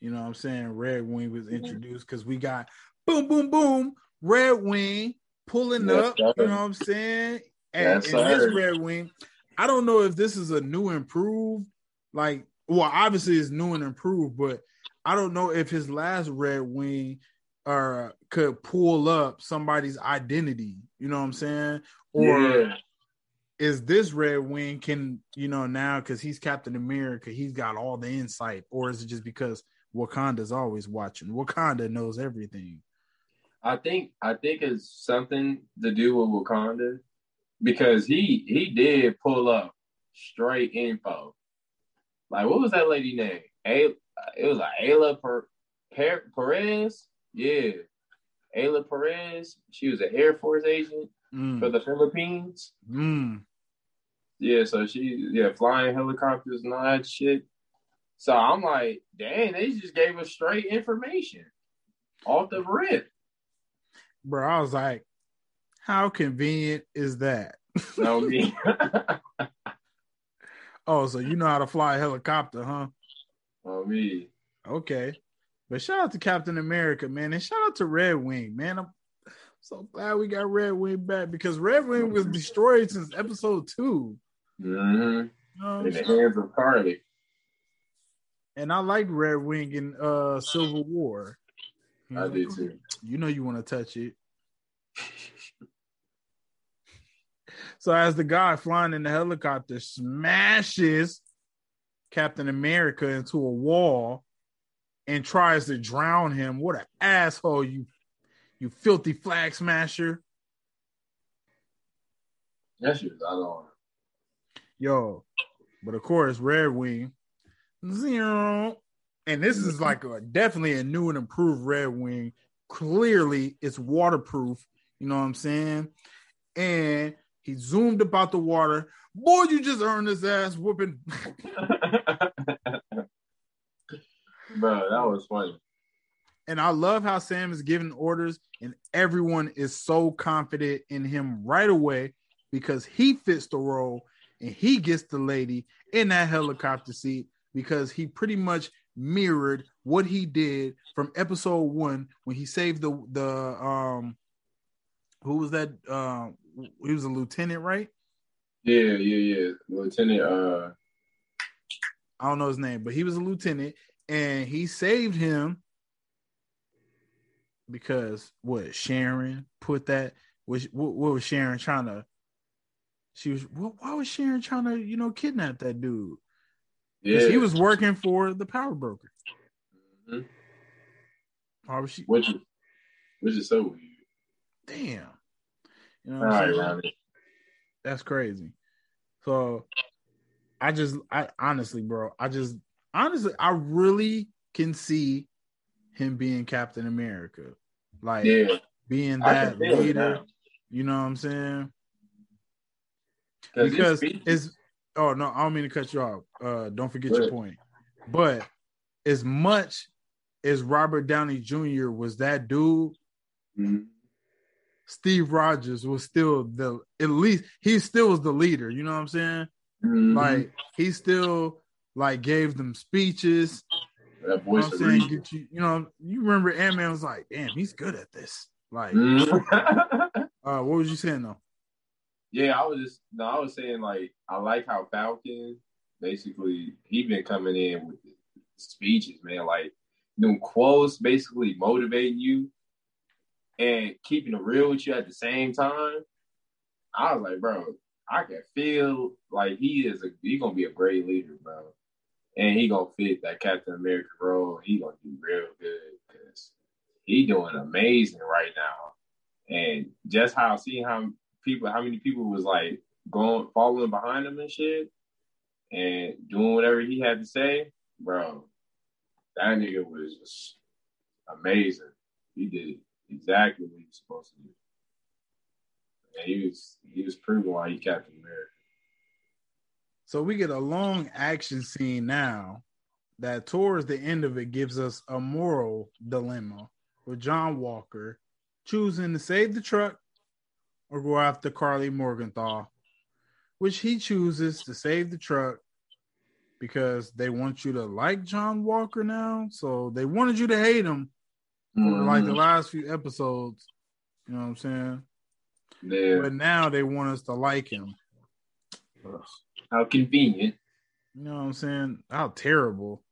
you know what I'm saying Red Wing was mm-hmm. introduced because we got boom, boom, boom, Red Wing pulling Yes, up. sir. You know what I'm saying? And, Yes, and this. Red Wing, I don't know if this is a new improved, like, well, obviously it's new and improved, but I don't know if his last Red Wing uh could pull up somebody's identity. You know what I'm saying? Or yeah. is this Red Wing can you know now because he's Captain America, he's got all the insight, or is it just because Wakanda's always watching? Wakanda knows everything. I think I think it's something to do with Wakanda because he he did pull up straight info. Like what was that lady name? A it was like Ayla per, per, Perez. Yeah, Ayla Perez. She was an Air Force agent for Mm, the Philippines. mm. Yeah, so she yeah flying helicopters and all that shit. So I'm like, dang, they just gave us straight information off the rip. Bro, I was like, how convenient is that? know me. [laughs] [laughs] Oh, so you know how to fly a helicopter, huh? Oh me. Okay. But shout out to Captain America, man, and shout out to Red Wing, man. I'm so glad we got Red Wing back because Red Wing was destroyed since episode two. Mm-hmm. You know In the hands of Karli. And I liked Red Wing in uh Civil War. He I was did like, too. You know you want to touch it. [laughs] so as the guy flying in the helicopter smashes Captain America into a wall and tries to drown him, what an asshole you you filthy flag smasher. That shit was out. Yo, but of course, Red Wing zero. And this is mm-hmm. like a definitely a new and improved Red Wing. Clearly, it's waterproof. You know what I'm saying? And he zoomed about the water. Boy, you just earned his ass whooping. [laughs] Bro, that was funny. And I love how Sam is giving orders, and everyone is so confident in him right away because he fits the role and he gets the lady in that helicopter seat because he pretty much mirrored what he did from episode one when he saved the the um who was that um he was a lieutenant right Yeah, yeah, yeah. Lieutenant uh I don't know his name but he was a lieutenant and he saved him because what Sharon put that was what, what was Sharon trying to she was what, why was Sharon trying to you know kidnap that dude yeah. he was working for the power broker Mhm. why was she which is which is so weird. damn you know what I'm right, saying? Ronnie. That's crazy. So I just I honestly, bro, I just honestly I really can see him being Captain America. Like Yeah. being that can feel it leader. You know what I'm saying? 'Cause Because speech- it's oh no, I don't mean to cut you off. Uh don't forget your point. But as much as Robert Downey Jr. was that dude, Mhm. Steve Rogers was still the at least he still was the leader. You know what I'm saying? Mhm. Like he still like gave them speeches. that You know I'm saying? Get you, you know, you remember Ant Man was like, damn, he's good at this. Like, Mhm. [laughs] uh, what was you saying though? yeah, I was just no, I was saying like I like how Falcon basically he been coming in with speeches, man, like them quotes basically motivating you and keeping it real with you at the same time. I was like, bro, I can feel like he is a he gonna be a great leader, bro. And he gonna fit that Captain America role. He gonna do real good because he doing amazing right now. And just how seeing how people, how many people was like going following behind him and shit, and doing whatever he had to say, bro. That nigga was just amazing. He did exactly what he was supposed to do. And he was he was proving why he Captain America. So we get a long action scene now that towards the end of it gives us a moral dilemma with John Walker choosing to save the truck or go after Karli Morgenthau, which he chooses to save the truck because they want you to like John Walker now. So they wanted you to hate him for like the mm. last few episodes. You know what I'm saying? yeah. But now they want us to like him. How convenient. You know what I'm saying? How terrible.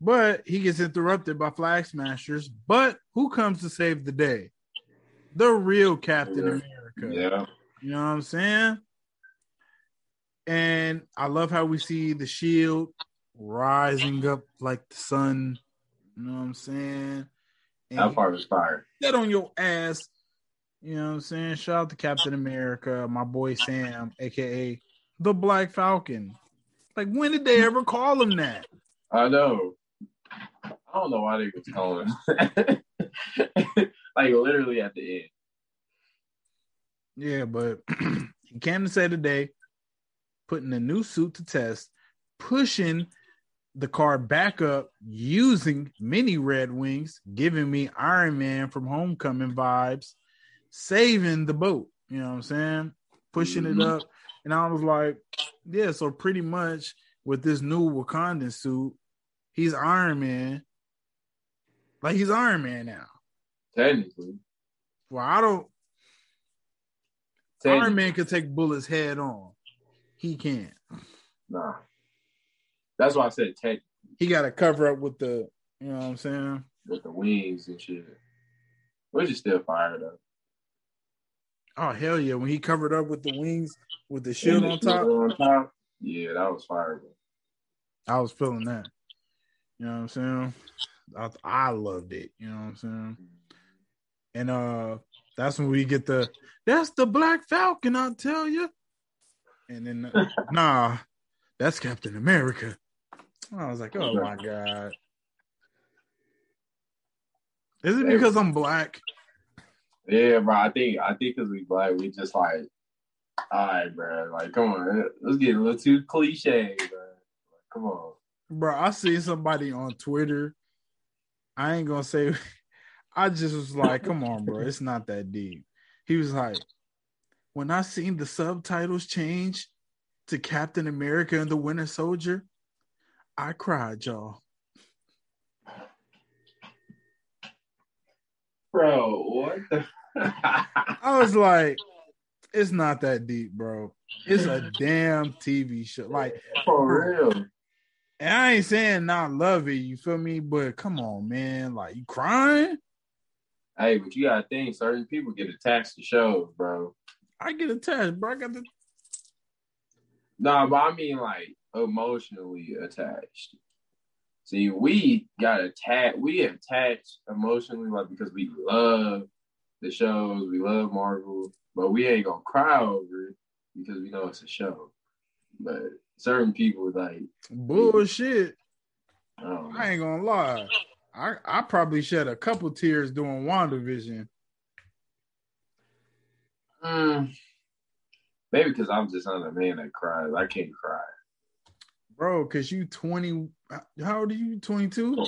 But he gets interrupted by flag smashers. But who comes to save the day? The real Captain. America. Yeah. You know what I'm saying? And I love how we see the shield rising up like the sun. You know what I'm saying? And That part was fire. get on your ass. You know what I'm saying? Shout out to Captain America, my boy Sam, aka the Black Falcon. Like, when did they ever call him that? I know. I don't know why they was calling him. [laughs] like literally at the end. Yeah, but [clears throat] he came to say today, putting a new suit to test, pushing the car back up using mini Red Wings, giving me Iron Man from Homecoming vibes, saving the boat. You know what I'm saying? Pushing it Mhm. up. And I was like, yeah, so pretty much with this new Wakandan suit, he's Iron Man. Like he's Iron Man now. Technically. Well, I don't Technically. Iron Man could take bullets head on. He can't. Nah. That's why I said tech He got to cover up with the, you know what I'm saying? with the wings and shit. Which is still fire though. Oh hell yeah! When he covered up with the wings with the shield on top, on top. Yeah, that was fire. I was feeling that. You know what I'm saying? I, I loved it. You know what I'm saying? And uh, that's when we get the that's the Black Falcon. I tell you. And then uh, [laughs] nah, that's Captain America. I was like, oh my [laughs] god. Is it because I'm black? Yeah, bro. I think I think because we black, we just like, all right, bro. Like, come on, let's get a little too cliche, bro. Come on. Bro, I see somebody on Twitter. I ain't gonna say. [laughs] I just was like, "Come on, bro, it's not that deep." He was like, "When I seen the subtitles change to Captain America and the Winter Soldier, I cried, y'all." Bro, what the? [laughs] I was like, "It's not that deep, bro. It's a damn TV show." Like, For real. and I ain't saying not love it. You feel me? But come on, man. Like, you crying? Hey, but you gotta think, certain people get attached to shows, bro. I get attached, bro. I got the Nah, but I mean like emotionally attached. See, we got attached. We attached emotionally, like because we love the shows, we love Marvel, but we ain't gonna cry over it because we know it's a show. But certain people like, bullshit. I. I ain't gonna lie. I, I probably shed a couple tears doing WandaVision. Mm, maybe because I'm just not a man that cries. I can't cry. Bro, cause you 20 how old are you? 22?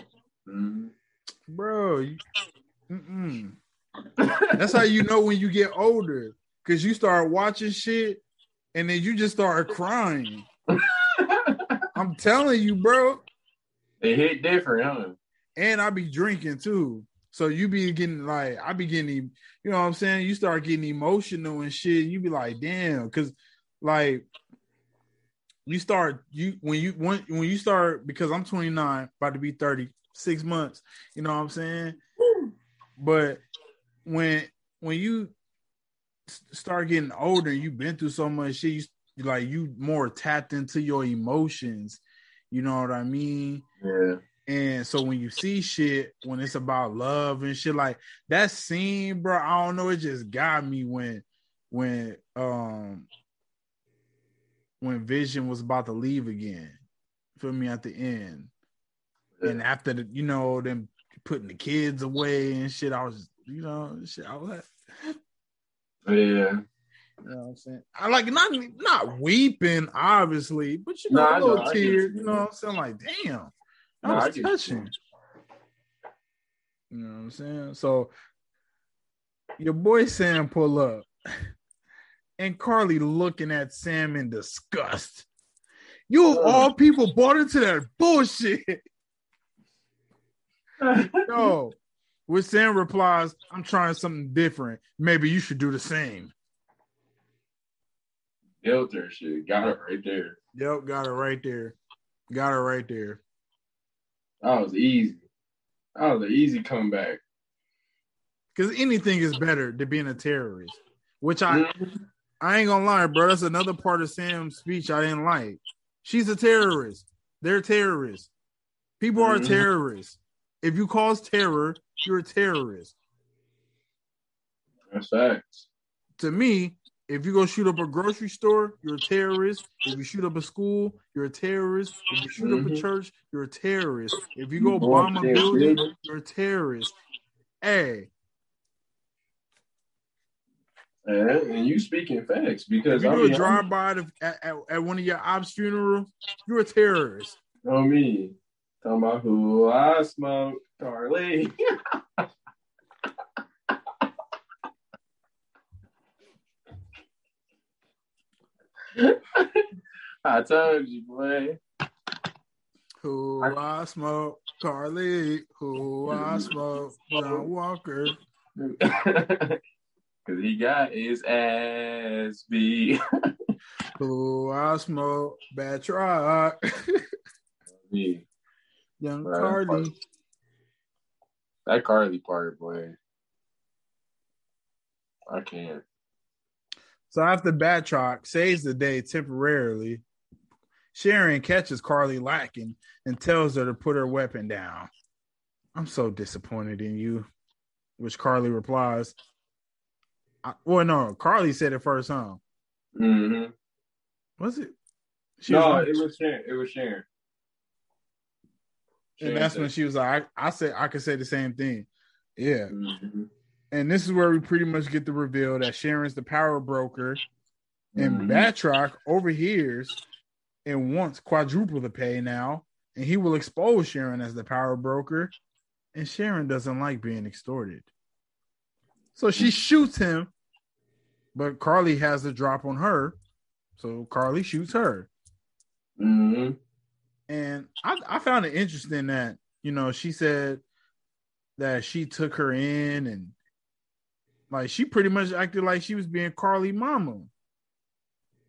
Mm, Bro, you. [laughs] That's how you know when you get older, because you start watching shit and then you just start crying. [laughs] I'm telling you, bro. It hit different, huh? And I be drinking too. So you be getting like I be getting you know what I'm saying? You start getting emotional and shit. You be like, damn, because like you start you when you when when you start because I'm 29, about to be 30, six months. You know what I'm saying? But when when you start getting older, you've been through so much shit. You like you more tapped into your emotions. You know what I mean? Yeah. And so when you see shit when it's about love and shit like that scene, bro, I don't know, it just got me when when um when Vision was about to leave again. Feel me at the end. Yeah. And after the, you know, them putting the kids away and shit, I was, you know, shit, I was like, yeah. You know what I'm saying? I like not not weeping, obviously, but you know, a little tear. You know what I'm saying? Like, damn, that no, was touching. You know what I'm saying? So your boy Sam pull up, [laughs] and Karli looking at Sam in disgust. You of all people bought into that bullshit. [laughs] no. With Sam replies, I'm trying something different. Maybe you should do the same. Guilt her shit. Got it right there. Yep, got it right there. Got it right there. That was easy. That was an easy comeback. Because anything is better than being a terrorist. Which I mm-hmm. I ain't gonna lie, bro. That's another part of Sam's speech I didn't like. She's a terrorist. They're terrorists. People are mm-hmm. terrorists. If you cause terror, you're a terrorist. That's facts. To me, if you go shoot up a grocery store, you're a terrorist. If you shoot up a school, you're a terrorist. If you shoot mm-hmm. up a mm-hmm. church, you're a terrorist. If you go bomb a building, you're a terrorist. Hey. And, you speaking facts because if you do a drive by at, at, at, one of your ops funeral, you're a terrorist. Know me. Talking about who I smoke, Karli. [laughs] I told you, boy. Who I, I smoke, Karli. Who I smoke, John Walker. [laughs] Cause he got his ass beat. [laughs] Who I smoke, Batroc. [laughs] Me. Young Karli. That Karli part, boy. I can't. So after Batroc saves the day temporarily, Sharon catches Karli lacking and tells her to put her weapon down. I'm so disappointed in you. Which Karli replies, I, well, no, Karli said it first, huh? Mm-hmm. Was it? She no, was it was Sharon. It was Sharon. And that's when she was like, I, I said I could say the same thing. Yeah. Mm-hmm. And this is where we pretty much get the reveal that Sharon's the power broker and mm-hmm. Batroc overhears and wants quadruple the pay now. And he will expose Sharon as the power broker. And Sharon doesn't like being extorted. So she shoots him, but Karli has the drop on her. So Karli shoots her. Mm-hmm. And I, I found it interesting that, you know, she said that she took her in and like she pretty much acted like she was being Karli mama.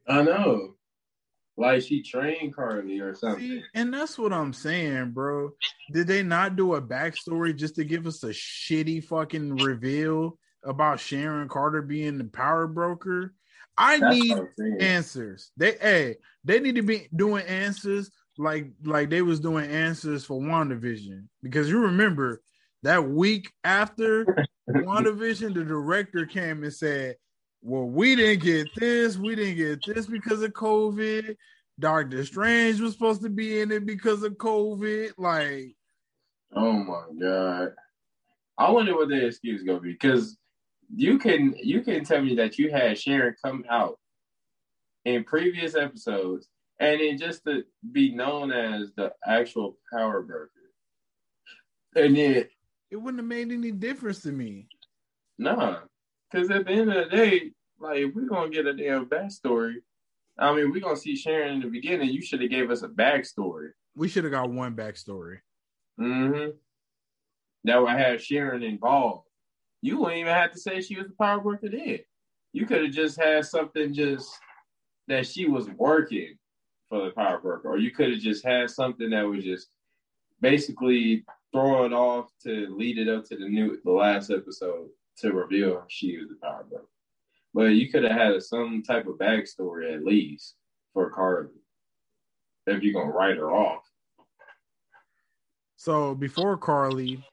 I know. Like she trained Karli or something. See, and that's what I'm saying, bro. Did they not do a backstory just to give us a shitty fucking reveal about Sharon Carter being the power broker? I that's need answers. They hey, they need to be doing answers like like they was doing answers for WandaVision because you remember that week after [laughs] WandaVision, the director came and said, "Well, we didn't get this, we didn't get this because of COVID. Doctor Strange was supposed to be in it because of COVID." Like, oh my god, I wonder what the excuse gonna be because you can you can tell me that you had Sharon come out in previous episodes and then just to be known as the actual power broker. And then it wouldn't have made any difference to me. Nah, because at the end of the day, like if we're gonna get a damn backstory, I mean, we're gonna see Sharon in the beginning. You should have gave us a backstory. We should have got one backstory. Mm-hmm. That would have Sharon involved. You wouldn't even have to say she was a power worker then. You could have just had something just that she was working for the power broker, or you could have just had something that was just basically throwing off to lead it up to the new the last episode to reveal she was the power broker. But you could have had some type of backstory at least for Karli if you're gonna write her off. So before Karli,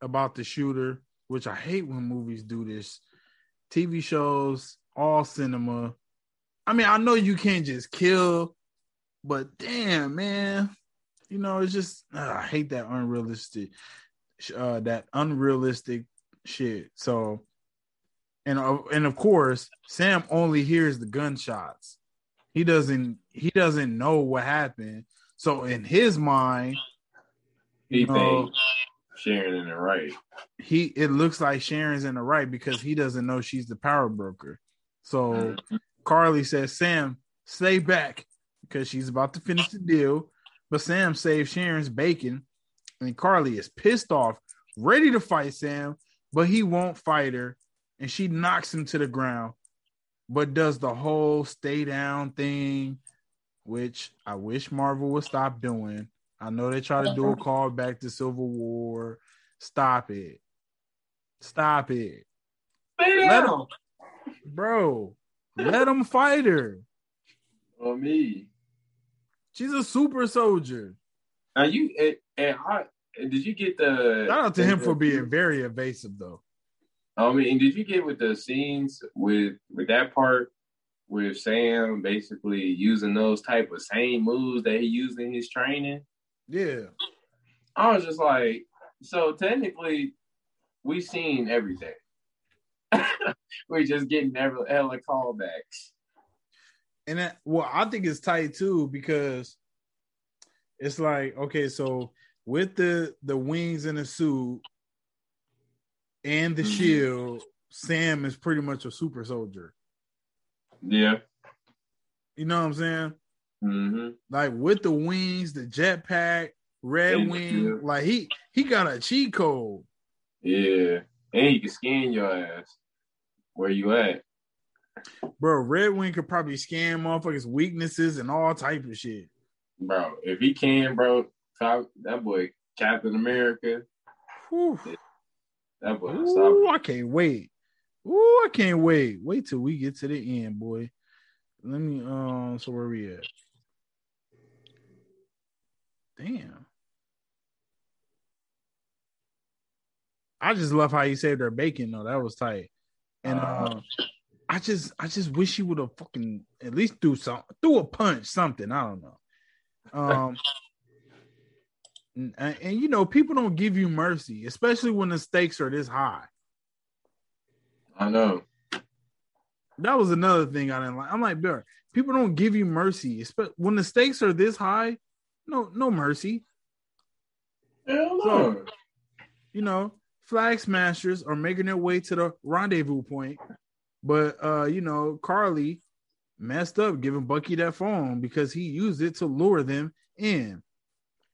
about the shooter, which I hate when movies do this, TV shows, all cinema. I mean, I know you can't just kill, but damn, man, you know, it's just uh, I hate that unrealistic, uh, that unrealistic shit. So, and uh, and of course, Sam only hears the gunshots. He doesn't he doesn't know what happened. So in his mind, He know, Sharon in the right. he it looks like Sharon's in the right because he doesn't know she's the power broker. So Mhm. Karli says, Sam, stay back because she's about to finish the deal. But Sam saves Sharon's bacon, and Karli is pissed off, ready to fight Sam, but he won't fight her, and she knocks him to the ground, but does the whole stay down thing, which I wish Marvel would stop doing. I know they try to do a uh-huh. call back to Civil War. Stop it. Stop it. Stay Let down Bro, let him fight her. on me. She's a super soldier. Now you and, and I did you get the Shout out to him for being very evasive, though. I mean, did you get with the scenes with with that part with Sam basically using those type of same moves that he used in his training? Yeah. I was just like, so technically, we've seen everything. [laughs] We're just getting every hella callbacks. And that, well, I think it's tight too because it's like, okay, so with the the wings and the suit and the Mhm. shield, Sam is pretty much a super soldier. Yeah. You know what I'm saying? Hmm Like with the wings, the jetpack, red And wing, like he he got a cheat code. Yeah. And you can scan your ass. Where you at? Bro, Red Wing could probably scan motherfuckers' weaknesses and all type of shit. Bro, if he can, bro, that boy Captain America, Whew. that boy Ooh. I can't wait. Ooh, I can't wait. Wait till we get to the end, boy. Let me um so where we at? Damn. I just love how you saved her bacon though. That was tight. And uh, I just I just wish he would have fucking at least do some do a punch, something. I don't know. Um [laughs] and, and you know, people don't give you mercy, especially when the stakes are this high. I know. That was another thing I didn't like. I'm like, bro, people don't give you mercy, espe- when the stakes are this high. No, no mercy. Hell So- You know, flag smashers are making their way to the rendezvous point, but uh, you know, Karli messed up giving Bucky that phone because he used it to lure them in.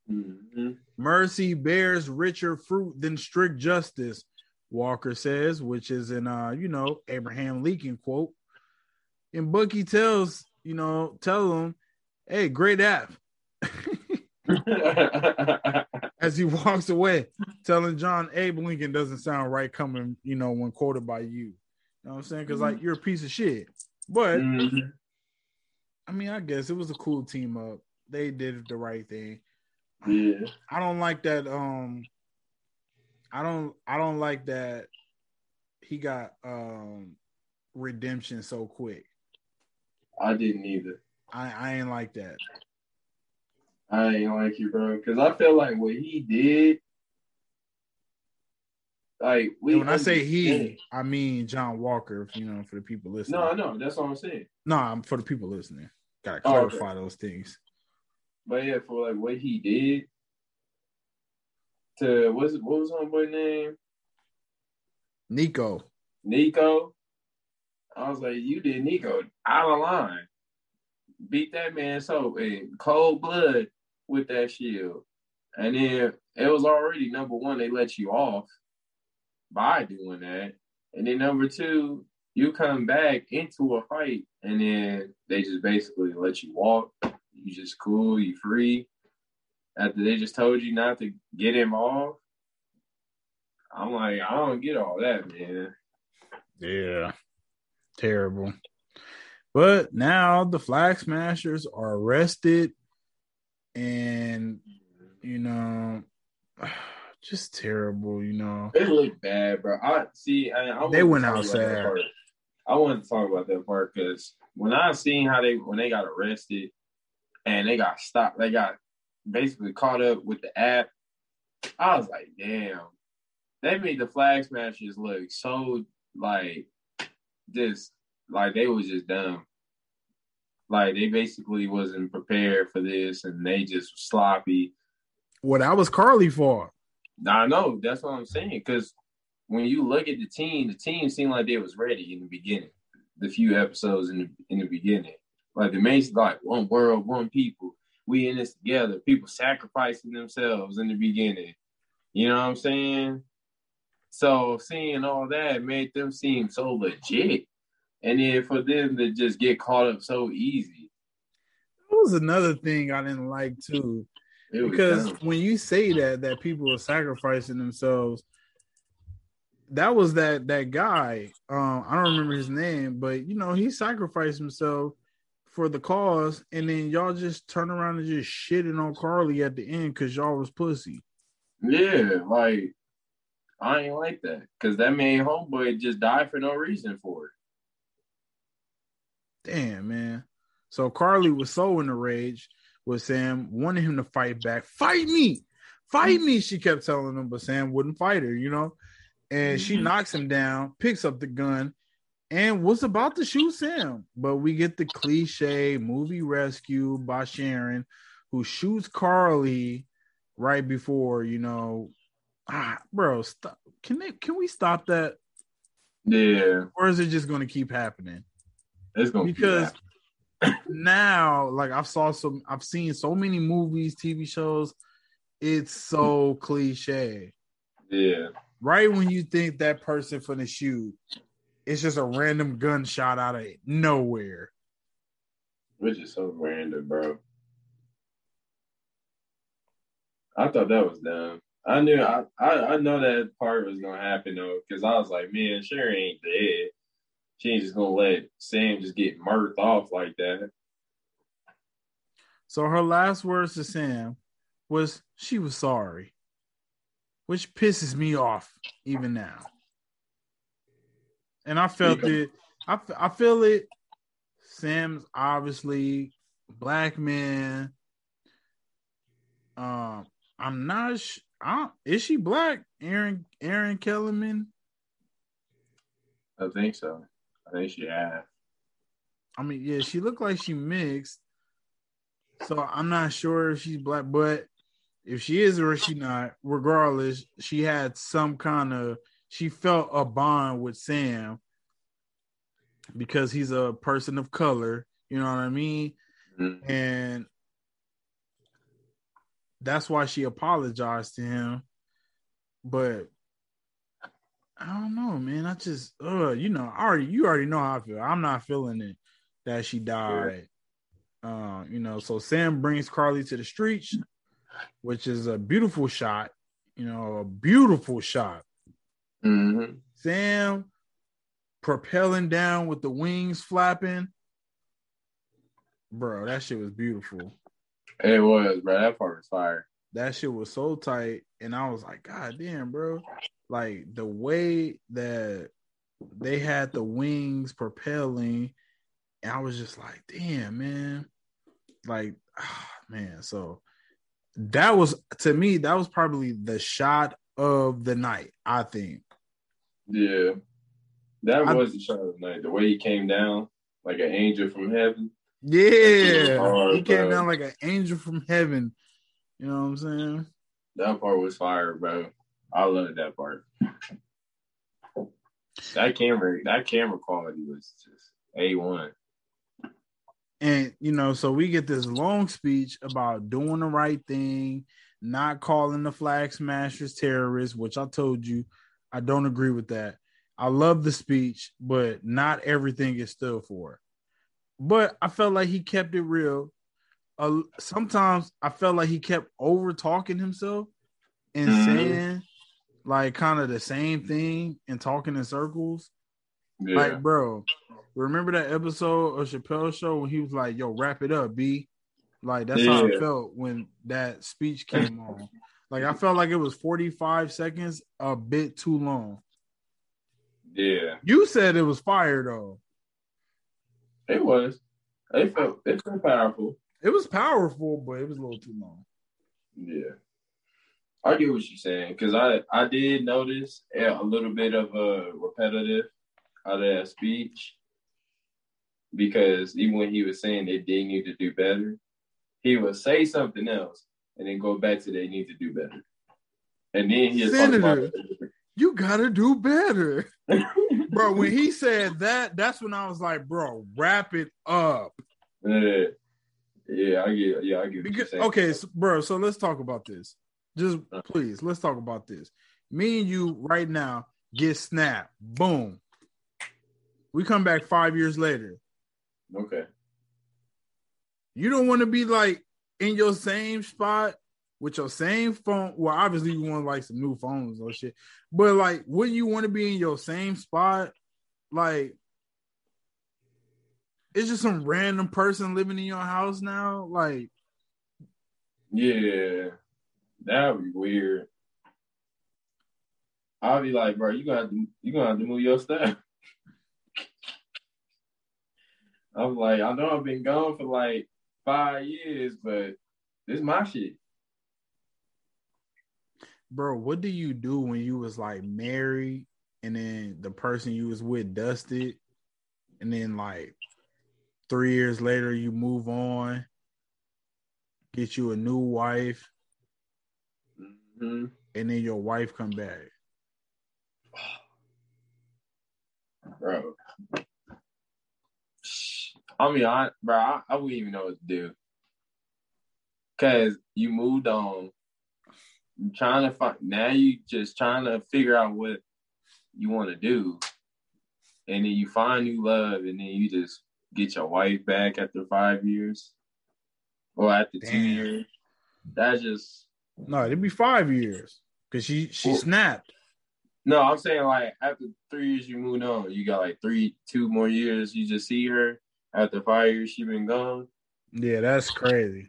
hmm Mercy bears richer fruit than strict justice, Walker says, which is an uh, you know, Abraham Lincoln quote. And Bucky tells, you know, tell him, hey, great app. [laughs] [laughs] As he walks away, telling John Abe Lincoln doesn't sound right coming, you know, when quoted by you. You know what I'm saying? Because like you're a piece of shit. But Mhm. I mean, I guess it was a cool team up. They did the right thing. Yeah. I don't like that. Um, I don't. I don't like that. He got um redemption so quick. I didn't either. I I ain't like that. I ain't like you, bro, because I feel like what he did, like we. When I say he, I mean John Walker. If you know, for the people listening. no, I know that's what I'm saying. no, I'm for the people listening. Gotta Oh, okay. clarify those things. But yeah, for like what he did to what's what was homeboy name? Nico. Nico. I was like, you did Nico out of line. Beat that man so in cold blood with that shield. And then it was already number one, they let you off by doing that. And then number two, you come back into a fight and then they just basically let you walk. You just cool, you free. After they just told you not to get involved. I'm like, I don't get all that, man. Yeah. Terrible. But now the flag smashers are arrested and you know [sighs] just terrible, you know. They look bad, bro. I see I, I they went outside. I wanted to talk about that part because when I seen how they when they got arrested and they got stopped, they got basically caught up with the app. I was like, damn, they made the flag smashers look so like just like they was just dumb. Like they basically wasn't prepared for this and they just sloppy. What I was Karli for. I know, that's what I'm saying. Cause when you look at the team, the team seemed like they was ready in the beginning. The few episodes in the in the beginning. Like the main like one world, one people. We in this together. People sacrificing themselves in the beginning. You know what I'm saying? So seeing all that made them seem so legit. And then for them to just get caught up so easy. That was another thing I didn't like too. Because dumb. when you say that that people are sacrificing themselves, that was that that guy. Um, I don't remember his name, but you know, he sacrificed himself for the cause, and then y'all just turn around and just shitting on Karli at the end because y'all was pussy. Yeah, like I ain't like that because that made homeboy just die for no reason for it. Damn, man. So Karli was so in a rage with Sam, wanting him to fight back. Fight me, fight me. She kept telling him, but Sam wouldn't fight her, you know. And she mm-hmm. knocks him down, picks up the gun, and was about to shoot Sam. But we get the cliche movie rescue by Sharon, who shoots Karli right before, you know, ah, bro, stop. Can they can we stop that? Yeah. Or is it just gonna keep happening? It's gonna because [laughs] now, like I've saw some, I've seen so many movies, TV shows. It's so cliche. Yeah. Right when you think that person for the shoot, it's just a random gunshot out of nowhere. Which is so random, bro. I thought that was dumb. I knew I, I, I know that part was gonna happen though, because I was like, man, Sherry ain't dead. She ain't just gonna let Sam just get murked off like that. So her last words to Sam was she was sorry, which pisses me off even now. And I felt yeah. it. I, I feel it. Sam's obviously black man. Um, I'm not. Sh- I, is she black? Aaron Erin Kellyman. I think so. She has. I mean, yeah, she looked like she mixed. So I'm not sure if she's black, but if she is or she not, regardless, she had some kind of she felt a bond with Sam because he's a person of color, you know what I mean? Mm-hmm. And that's why she apologized to him. But I don't know, man. I just, uh, you know, I already, you already know how I feel. I'm not feeling it that she died. Uh, you know, so Sam brings Karli to the streets, which is a beautiful shot. You know, a beautiful shot. Mm-hmm. Sam propelling down with the wings flapping. Bro, that shit was beautiful. It was, bro. That part was fire. That shit was so tight. And I was like, God damn, bro. Like the way that they had the wings propelling, and I was just like, damn, man. Like, oh, [sighs] man. So that was to me, that was probably the shot of the night, I think. Yeah. That I, was the shot of the night. The way he came down like an angel from heaven. Yeah, hard, he came bro. down like an angel from heaven. You know what I'm saying? That part was fire, bro. I love that part. that camera, that camera quality was just a one. And you know, so we get this long speech about doing the right thing, not calling the flag smashers terrorists, which I told you I don't agree with that. I love the speech, but not everything is still for. But I felt like he kept it real. Uh, sometimes I felt like he kept over talking himself and mm-hmm. saying like kind of the same thing and talking in circles. Yeah. Like, bro, remember that episode of Chappelle's show when he was like, "Yo, wrap it up, B." Like that's yeah. how I felt when that speech came on. Like I felt like it was 45 seconds, a bit too long. Yeah. You said it was fire though. It was. It felt it felt powerful. It was powerful, but it was a little too long. Yeah. I get what you're saying because I I did notice a little bit of a repetitive out of that speech because even when he was saying they did need to do better, he would say something else and then go back to they need to do better, and then he Senator, you gotta do better, [laughs] bro. When he said that, that's when I was like, bro, wrap it up. Yeah, yeah, I get, yeah, I get. Because, okay, so, bro, so let's talk about this. Just uh-huh. please, let's talk about this. Me and you right now get snapped. Boom. We come back five years later. Okay. You don't want to be like in your same spot with your same phone. Well, obviously you want like some new phones or shit. But like, wouldn't you want to be in your same spot? Like, it's just some random person living in your house now. Like, yeah. That'd be weird. I'll be like, bro, you gonna to, you gonna have to move your stuff. [laughs] I'm like, I know I've been gone for like five years, but this is my shit. Bro, what do you do when you was like married and then the person you was with dusted and then like three years later you move on, get you a new wife, mm-hmm. and then your wife come back. [sighs] Bro. I mean, I, bro, I, I wouldn't even know what to do. Cause you moved on. Trying to find now you just trying to figure out what you want to do. And then you find new love and then you just get your wife back after five years. Or after Damn. two years. That's just no, it'd be five years because she she well, snapped. No, I'm saying like after three years you moved on, you got like three, two more years. You just see her after five years she been gone. Yeah, that's crazy.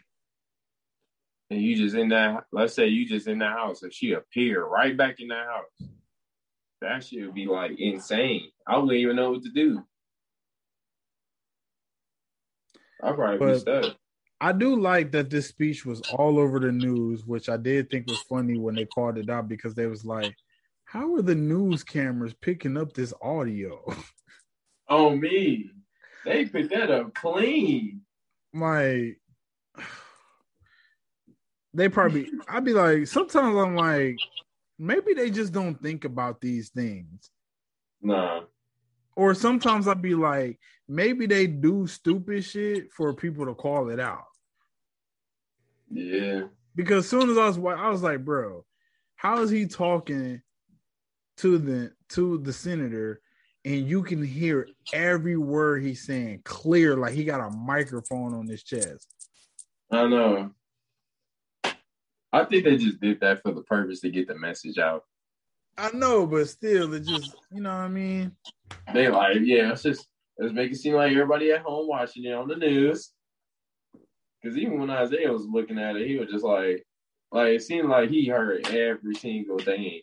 And you just in that. Let's say you just in that house, and she appear right back in that house. That shit would be like insane. I wouldn't even know what to do. I probably but, be stuck. I do like that this speech was all over the news, which I did think was funny when they called it out because they was like, "How are the news cameras picking up this audio?" [laughs] Oh me, they picked that up clean. My, [sighs] they probably. I'd be like, sometimes I'm like, maybe they just don't think about these things. Nah. Or sometimes I'd be like, maybe they do stupid shit for people to call it out. Yeah. Because as soon as I was I was like, bro, how is he talking to the to the senator and you can hear every word he's saying clear like he got a microphone on his chest. I know. I think they just did that for the purpose to get the message out. I know, but still, it just you know what I mean. They like, yeah, it's just let's make it seem like everybody at home watching it on the news. Because even when Isaiah was looking at it, he was just like, like it seemed like he heard every single thing.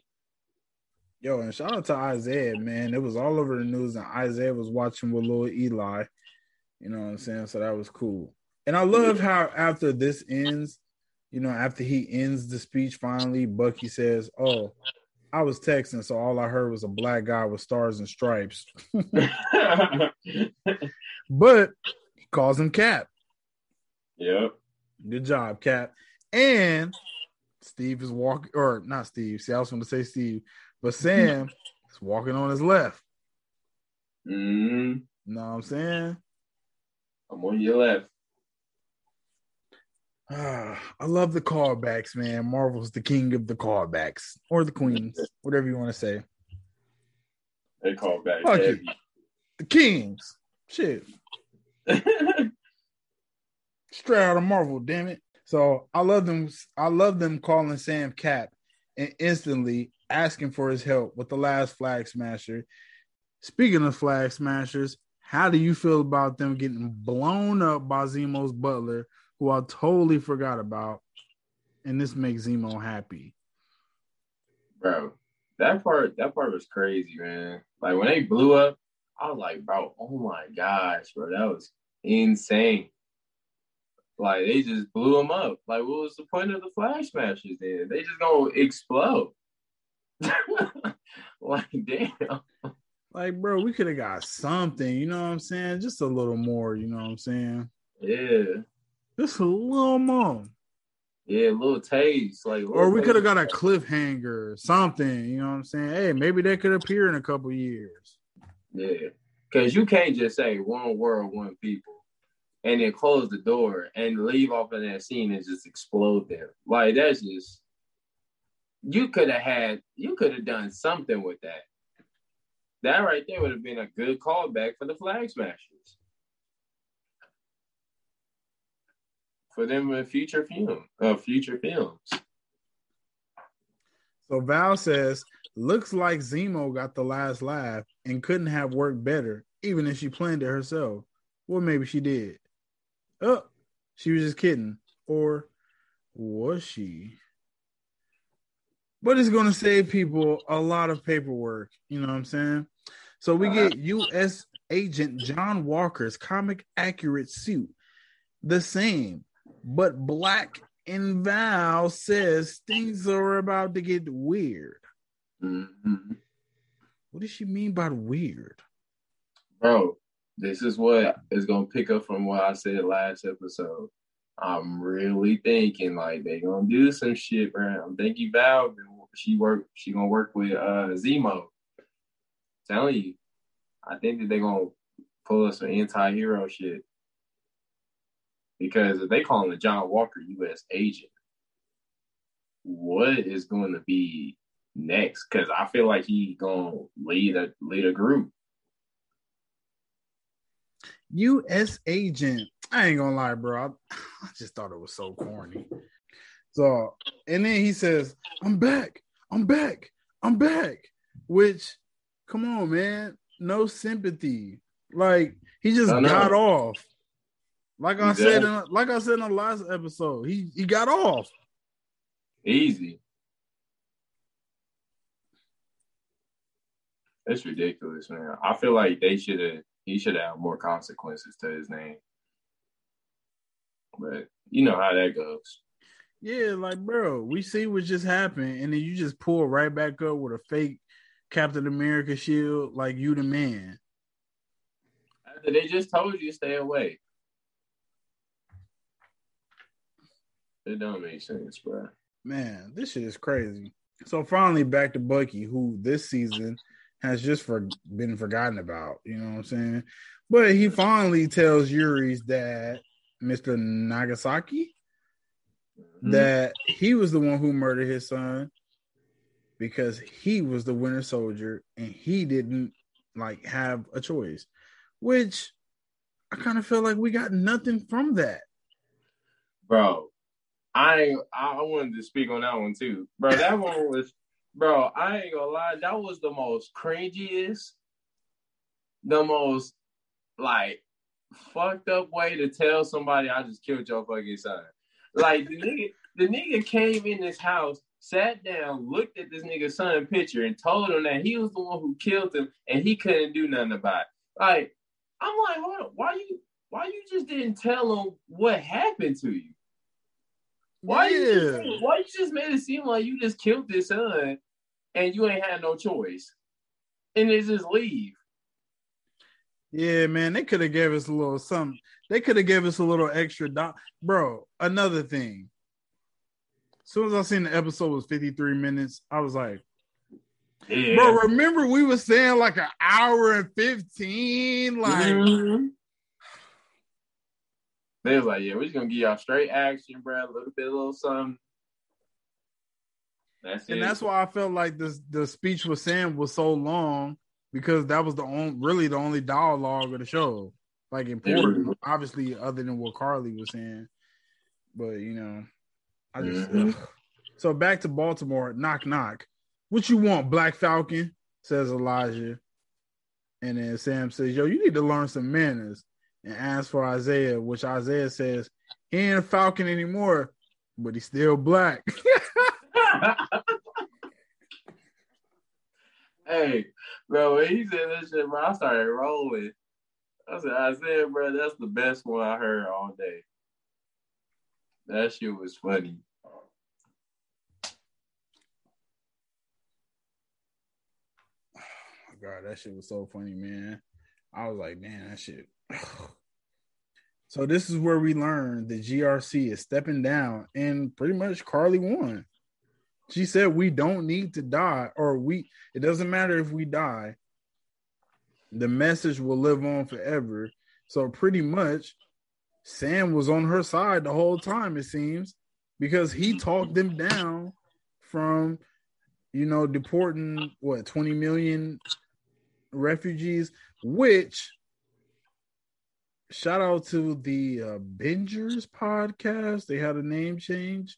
Yo, and shout out to Isaiah, man. It was all over the news, and Isaiah was watching with little Eli. You know what I'm saying? So that was cool. And I love how after this ends, you know, after he ends the speech finally, Bucky says, Oh, I was texting, so all I heard was a black guy with stars and stripes. [laughs] but he calls him Cap. Yep. Good job, Cap. And Steve is walking, or not Steve. See, I was going to say Steve, but Sam is walking on his left. Mm-hmm. Know what I'm saying? I'm on your left. Ah, [sighs] I love the callbacks, man. Marvel's the king of the callbacks or the queens, [laughs] whatever you want to say. They call back Fuck heavy. The kings. Shit. [laughs] Straight out of Marvel, damn it. So I love them. I love them calling Sam Cap and instantly asking for his help with the last flag smasher. Speaking of flag smashers, how do you feel about them getting blown up by Zemo's butler, who I totally forgot about? And this makes Zemo happy. bro. That part, that part was crazy, man. Like when they blew up, I was like, bro, oh my gosh, bro, that was insane. Like they just blew them up. Like, what was the point of the flag smashers? Then they just gonna explode. [laughs] like, damn. Like, bro, we could have got something, you know what I'm saying? Just a little more, you know what I'm saying? Yeah, Just a little more. yeah, a little taste. Like, Or we could have got a cliffhanger, something, you know what I'm saying? Hey, maybe they could appear in a couple years. Yeah, because you can't just say one world, one people, and then close the door and leave off of that scene and just explode them. Like that's just you could have had, you could have done something with that. That right there would have been a good callback for the Flag Smashers. For them in future film, uh, future films. So Val says, looks like Zemo got the last laugh and couldn't have worked better, even if she planned it herself. Well, maybe she did. Oh, she was just kidding. Or was she? But it's going to save people a lot of paperwork. You know what I'm saying? So we get U.S. Agent John Walker's comic accurate suit, the same, but black. And Val says things are about to get weird. Mhm. What does she mean by weird? Bro, this is what is gonna pick up from what I said last episode. I'm really thinking like they gonna do some shit, bro. I'm thinking Val, she work, she gonna work with uh Zemo. Telling you, I think that they gonna pull us some anti-hero shit. Because if they call him the John Walker U.S. agent, what is going to be next? Because I feel like he gonna lead a lead a group. U.S. agent. I ain't gonna lie, bro. I, [sighs] I just thought it was so corny. So, and then he says, "I'm back. I'm back. I'm back." Which, come on, man. No sympathy. Like he just got off. Like I said, in, like I said in the last episode, he he got off. Easy. It's ridiculous, man. I feel like they should have he should have more consequences to his name. But you know how that goes. Yeah, like bro, we see what just happened, and then you just pull right back up with a fake Captain America shield, like you the man. After they just told you to stay away. It don't make sense, bro. Man, this shit is crazy. So finally, back to Bucky, who this season has just for been forgotten about. You know what I'm saying? But he finally tells Yori's dad, Mister Nagasaki, mm-hmm. that he was the one who murdered his son because he was the Winter Soldier and he didn't like have a choice. Which I kind of feel like we got nothing from that. bro. I I I wanted to speak on that one too, bro. That one [laughs] was, bro. I ain't gonna lie, that was the most cringiest, the most like fucked up way to tell somebody I just killed your fucking son. Like the nigga, the nigga came in this house, sat down, looked at this nigga's son picture, and told him that he was the one who killed him, and he couldn't do nothing about it. Like, I'm like, hold on, why you, why you just didn't tell him what happened to you? Why you Yeah. just, why you just made it seem like you just killed this son and you ain't had no choice, and then just leave? Yeah, man, they could have gave us a little something. They could have gave us a little extra, do- bro. Another thing. As soon as I seen the episode was 53 minutes, I was like, Yeah. Bro, remember we were saying like an hour and 15? Like, Mhm. They was like, yeah, we're just gonna give y'all straight action, bro. A little bit, a little something. That's it. and that's why I felt like this the speech with Sam was so long because that was the only really the only dialogue of the show. Like important, obviously, other than what Karli was saying. But you know, I just Mhm. so back to Baltimore. Knock knock. What you want, Black Falcon? Says Elijah. And then Sam says, Yo, you need to learn some manners. And asks for Isaiah, which Isaiah says, he ain't a falcon anymore, but he's still black. [laughs] hey, bro, when he said that shit, bro, I started rolling. I said, Isaiah, bro, that's the best one I heard all day. That shit was funny. Oh [sighs] God, that shit was so funny, man. I was like, man, that shit. So this is where we learned the GRC is stepping down, and pretty much Karli won. She said we don't need to die, or we. It doesn't matter if we die. The message will live on forever. So pretty much, Sam was on her side the whole time. It seems because he talked them down from, you know, deporting what twenty million refugees, which shout out to the uh, Bingers podcast. They had a name change.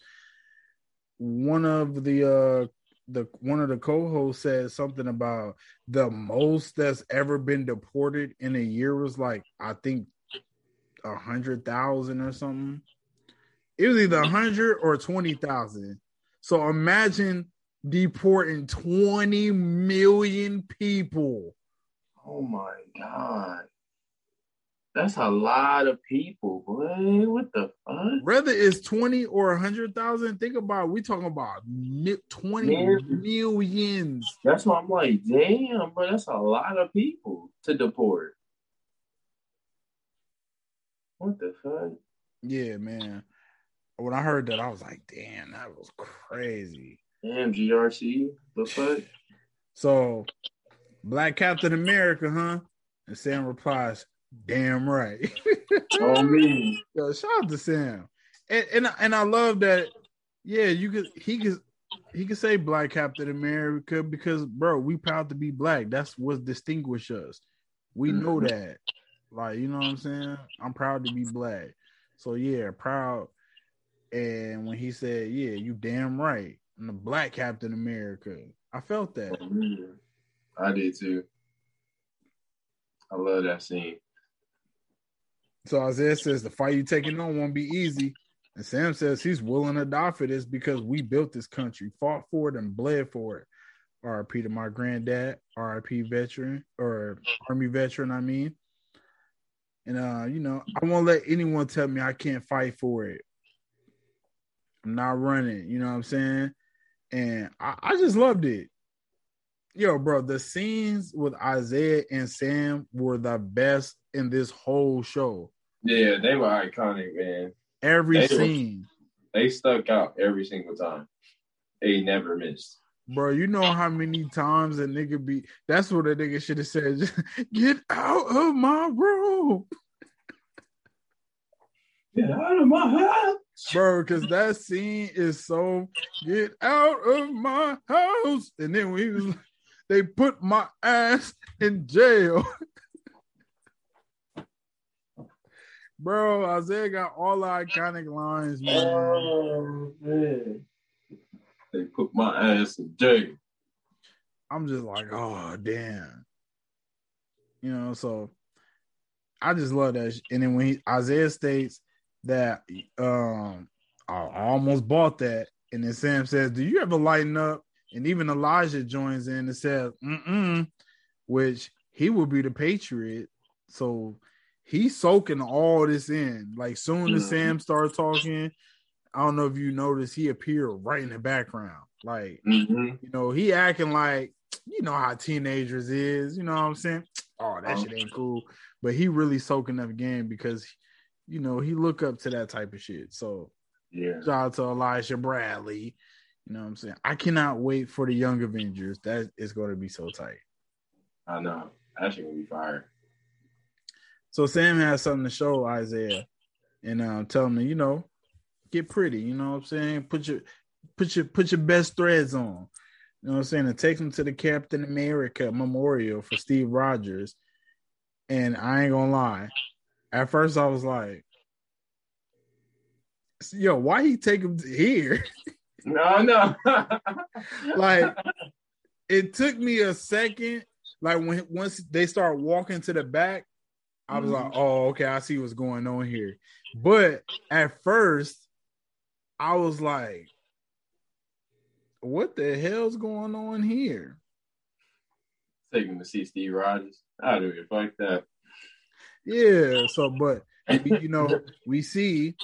One of the uh the one of the co-hosts said something about the most that's ever been deported in a year was like I think a hundred thousand or something. It was either a hundred or twenty thousand. So imagine deporting twenty million people. Oh my God. That's a lot of people, boy. What the fuck? Whether it's 20 or 100,000, think about it. we talking about mi- 20 Yeah. millions. That's why I'm like, damn, bro, that's a lot of people to deport. What the fuck? Yeah, man. When I heard that, I was like, damn, that was crazy. Damn, GRC, the fuck? So, Black Captain America, huh? And Sam replies, damn right. [laughs] Oh me. Yo, shout out to Sam. And, and and I love that. Yeah, you could he could he could say Black Captain America because bro, we proud to be black. That's what distinguish us. We know Mhm. that. Like, you know what I'm saying? I'm proud to be black. So yeah, proud. And when he said, Yeah, you damn right. I'm the black Captain America. I felt that. I did too. I love that scene. So Isaiah says the fight you taking on won't be easy. And Sam says he's willing to die for this because we built this country, fought for it, and bled for it. RIP to my granddad, RIP veteran or army veteran, I mean. And uh, you know, I won't let anyone tell me I can't fight for it. I'm not running, you know what I'm saying? And I, I just loved it. Yo, bro, the scenes with Isaiah and Sam were the best in this whole show. Yeah, they were iconic, man. Every They were- scene. They stuck out every single time. They never missed. Bro, you know how many times a nigga be that's what a nigga should have said. [laughs] Get out of my room. Get out of my house. Bro, because that scene is so get out of my house. And then he was they put my ass in jail. [laughs] Bro, Isaiah got all the iconic lines, man. Oh man. They put my ass in jail. I'm just like, oh damn. You know, so I just love that. And then when he, Isaiah states that um I almost bought that, and then Sam says, Do you ever lighten up? And even Elijah joins in and says, mm-mm, which he will be the patriot. So he's soaking all this in. Like soon as Mhm. Sam started talking, I don't know if you noticed, he appeared right in the background. Like Mm-hmm. you know, he acting like you know how teenagers is, you know what I'm saying? Oh, that shit ain't cool. But he really soaking up game because you know he look up to that type of shit. So Yeah. shout out to Elijah Bradley. You know what I'm saying? I cannot wait for the Young Avengers. That is going to be so tight. I know. That shit gonna be fire. So Sam has something to show Isaiah, and um, tell him you know get pretty. You know what I'm saying? Put your put your put your best threads on. You know what I'm saying? And take him to the Captain America Memorial for Steve Rogers. And I ain't gonna lie, at first I was like, "Yo, why he take him here?" [laughs] No, no. [laughs] like, it took me a second. Like when once they start walking to the back, I was like, mm-hmm. "Oh, okay, I see what's going on here." But at first, I was like, "What the hell's going on here?" Taking him to see Steve Rogers. I don't even fuck that. Yeah. So, but you know, we see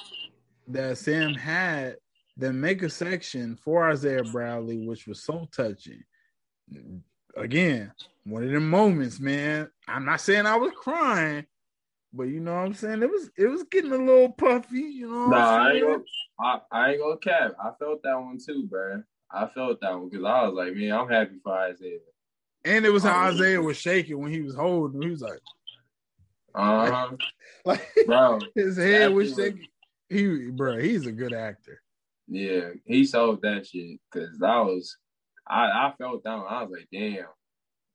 that Sam had the make a section for Isaiah Bradley, which was so touching. Again, one of the moments, man. I'm not saying I was crying, but you know what I'm saying? It was it was getting a little puffy, you know. Nah, I ain't, gonna, I, I ain't gonna cap. I felt that one too, bro. I felt that one because I was like, man, I'm happy for Isaiah. And it was how Isaiah was shaking when he was holding. He was like, uh-huh. [laughs] like, bro, [laughs] his head was shaking. He, bro, he's a good actor. Yeah, he sold that shit because that was, I, I felt down. I was like, damn.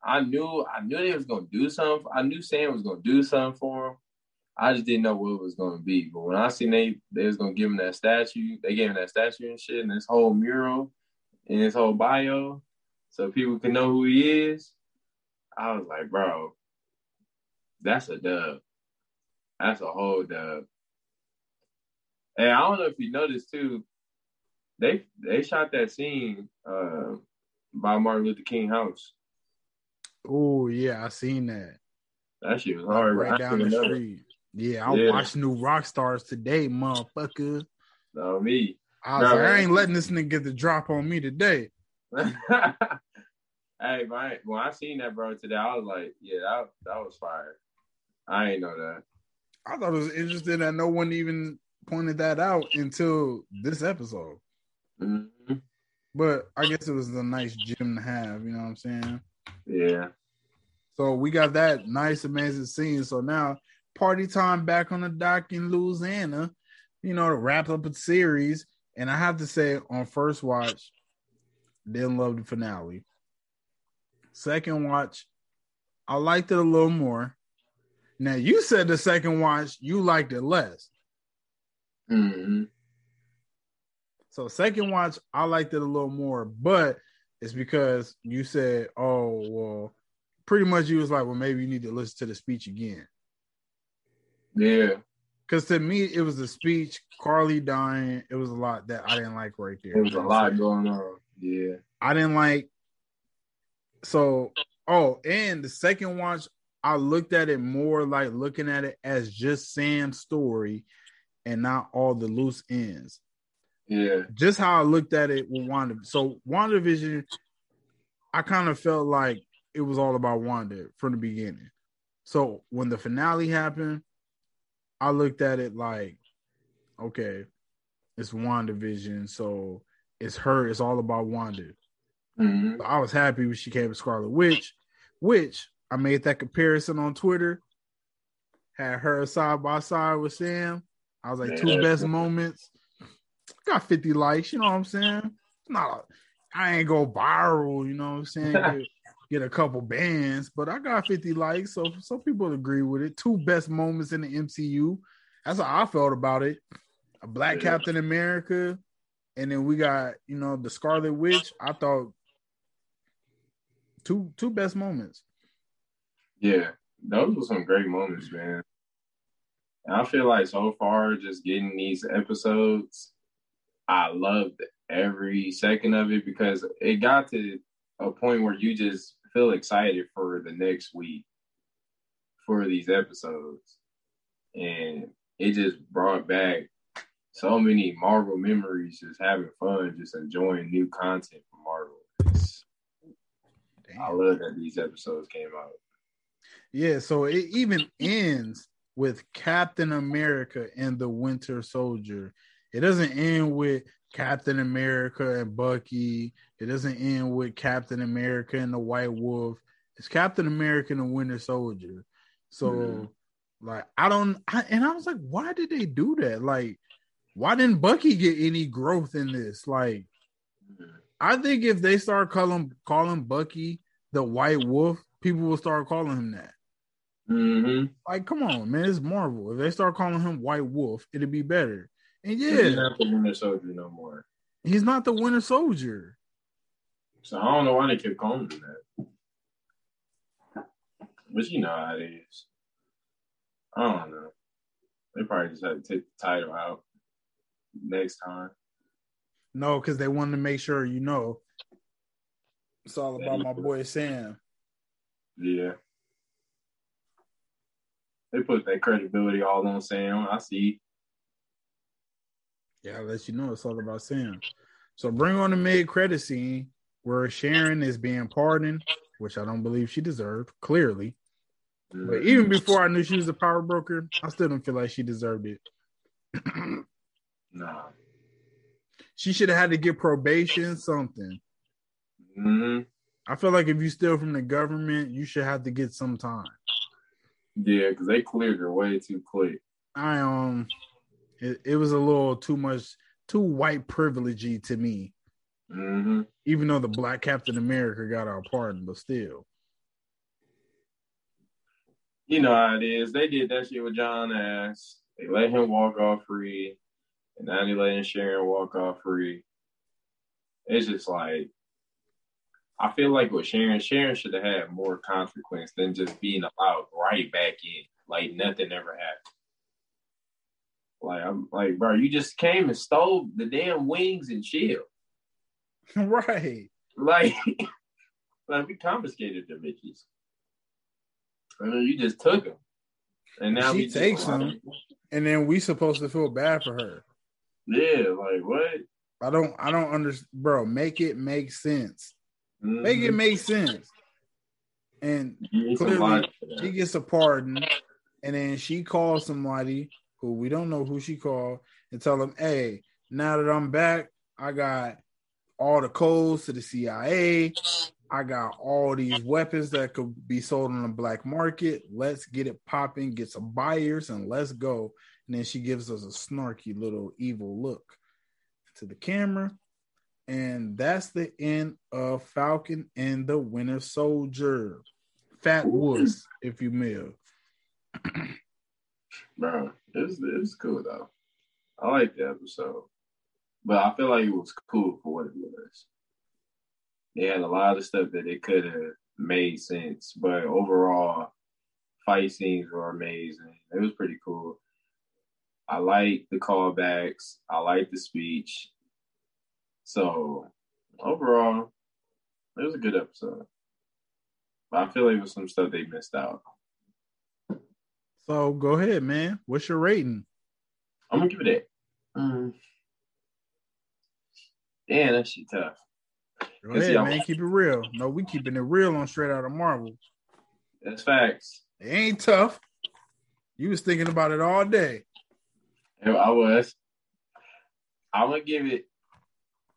I knew, I knew they was gonna do something. I knew Sam was gonna do something for him. I just didn't know what it was gonna be. But when I seen they, they was gonna give him that statue, they gave him that statue and shit, and this whole mural, and his whole bio, so people can know who he is. I was like, bro, that's a dub. That's a whole dub. And I don't know if you noticed too, they they shot that scene uh, by Martin Luther King House. Oh yeah, I seen that. That shit was hard. Right down the street. Yeah, I yeah. watched New Rockstars today, motherfucker. No me. I was no, like, I ain't letting this nigga get the drop on me today. [laughs] hey, man, when I seen that bro today, I was like, yeah, that that was fire. I ain't know that. I thought it was interesting that no one even pointed that out until this episode. Mm-hmm. But I guess it was a nice gym to have, you know what I'm saying? Yeah. So we got that nice, amazing scene. So now party time back on the dock in Louisiana, you know, to wrap up a series. And I have to say, on first watch, didn't love the finale. Second watch, I liked it a little more. Now you said the second watch you liked it less. Mm-hmm. So second watch, I liked it a little more, but it's because you said, "Oh, well," pretty much you was like, "Well, maybe you need to listen to the speech again." Yeah, because to me, it was the speech, Karli dying. It was a lot that I didn't like right there. There was a lot going on. Yeah, I didn't like. So, oh, and the second watch, I looked at it more like looking at it as just Sam's story, and not all the loose ends. Yeah. Just how I looked at it with Wanda. So WandaVision, I kind of felt like it was all about Wanda from the beginning. So when the finale happened, I looked at it like, okay, it's WandaVision, so it's her. It's all about Wanda. Mm-hmm. So I was happy when she came to Scarlet Witch, which I made that comparison on Twitter. Had her side by side with Sam. I was like, two best moments got 50 likes, you know what I'm saying? Not I ain't go viral, you know what I'm saying? [laughs] Get, a couple bands, but I got 50 likes, so some people agree with it. Two best moments in the MCU. That's how I felt about it. A black yeah. Captain America, and then we got, you know, the Scarlet Witch. I thought two two best moments. Yeah, those were some great moments, man. And I feel like so far, just getting these episodes I loved every second of it because it got to a point where you just feel excited for the next week for these episodes. And it just brought back so many Marvel memories, just having fun, just enjoying new content from Marvel. I love that these episodes came out. Yeah, so it even ends with Captain America and the Winter Soldier it doesn't end with Captain America and Bucky. It doesn't end with Captain America and the White Wolf. It's Captain America and the Winter Soldier. So, mm. like, I don't, I, and I was like, why did they do that? Like, why didn't Bucky get any growth in this? Like, I think if they start calling calling Bucky the White Wolf, people will start calling him that. Mm-hmm. Like, come on, man, it's Marvel. If they start calling him White Wolf, it'd be better. And yeah, he's not the Winter Soldier no more. He's not the Winter Soldier. So I don't know why they kept calling him that. But you know how it is. I don't know. They probably just had to take the title out next time. No, because they wanted to make sure you know it's all about my boy Sam. Yeah. They put that credibility all on Sam. I see. Yeah, I'll let you know it's all about Sam. So bring on the mid credit scene where Sharon is being pardoned, which I don't believe she deserved, clearly. But even before I knew she was a power broker, I still don't feel like she deserved it. [clears throat] nah. She should have had to get probation, something. Mm-hmm. I feel like if you steal from the government, you should have to get some time. Yeah, because they cleared her way too quick. I um, it, it was a little too much, too white privilegey to me. Mm-hmm. Even though the Black Captain America got our pardon, but still. You know how it is. They did that shit with John Ass. They let him walk off free, and now they letting Sharon walk off free. It's just like I feel like with Sharon, Sharon should have had more consequence than just being allowed right back in, like nothing ever happened. Like I'm like, bro, you just came and stole the damn wings and shield. [laughs] Right. Like, [laughs] like we confiscated the bitches. And mean, you just took them, and now she takes them, and then we supposed to feel bad for her. Yeah, like what? I don't, I don't understand, bro. Make it make sense. Mm-hmm. Make it make sense. And clearly, she gets a pardon, and then she calls somebody who we don't know who she called and tell them, "Hey, now that I'm back, I got all the codes to the CIA. I got all these weapons that could be sold on the black market. Let's get it popping, get some buyers, and let's go." And then she gives us a snarky little evil look to the camera. And that's the end of Falcon and the Winter Soldier. Fat Wuss, if you will. [clears throat] Bro, it's it's cool though. I like the episode. But I feel like it was cool for what it was. They had a lot of stuff that they could have made sense, but overall, fight scenes were amazing. It was pretty cool. I like the callbacks. I like the speech. So overall, it was a good episode. But I feel like it was some stuff they missed out. So go ahead, man. What's your rating? I'm gonna give it a. Mm. Damn, that shit tough. Go ahead, man. Keep it real. No, we keeping it real on Straight Out of Marvel. That's facts. It ain't tough. You was thinking about it all day. Yeah, I was. I'm gonna give it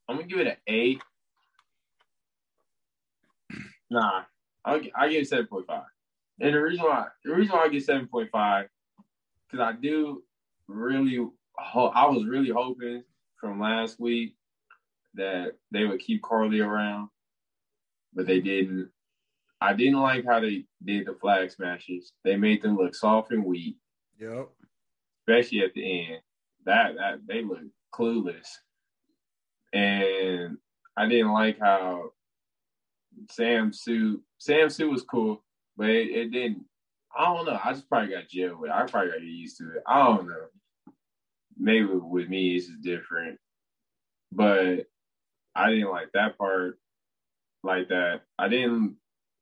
I'm gonna give it an eight. Nah, I'll, I give it seven point five. And the reason why the reason why I get seven point five because I do really I was really hoping from last week that they would keep Karli around, but they didn't. I didn't like how they did the flag smashes. They made them look soft and weak. Yep. Especially at the end. That that they look clueless and I didn't like how Sam Sue Sam Sue was cool, but it, it, didn't. I don't know. I just probably got jailed with. It. I probably got used to it. I don't know. Maybe with me it's just different, but I didn't like that part like that. I didn't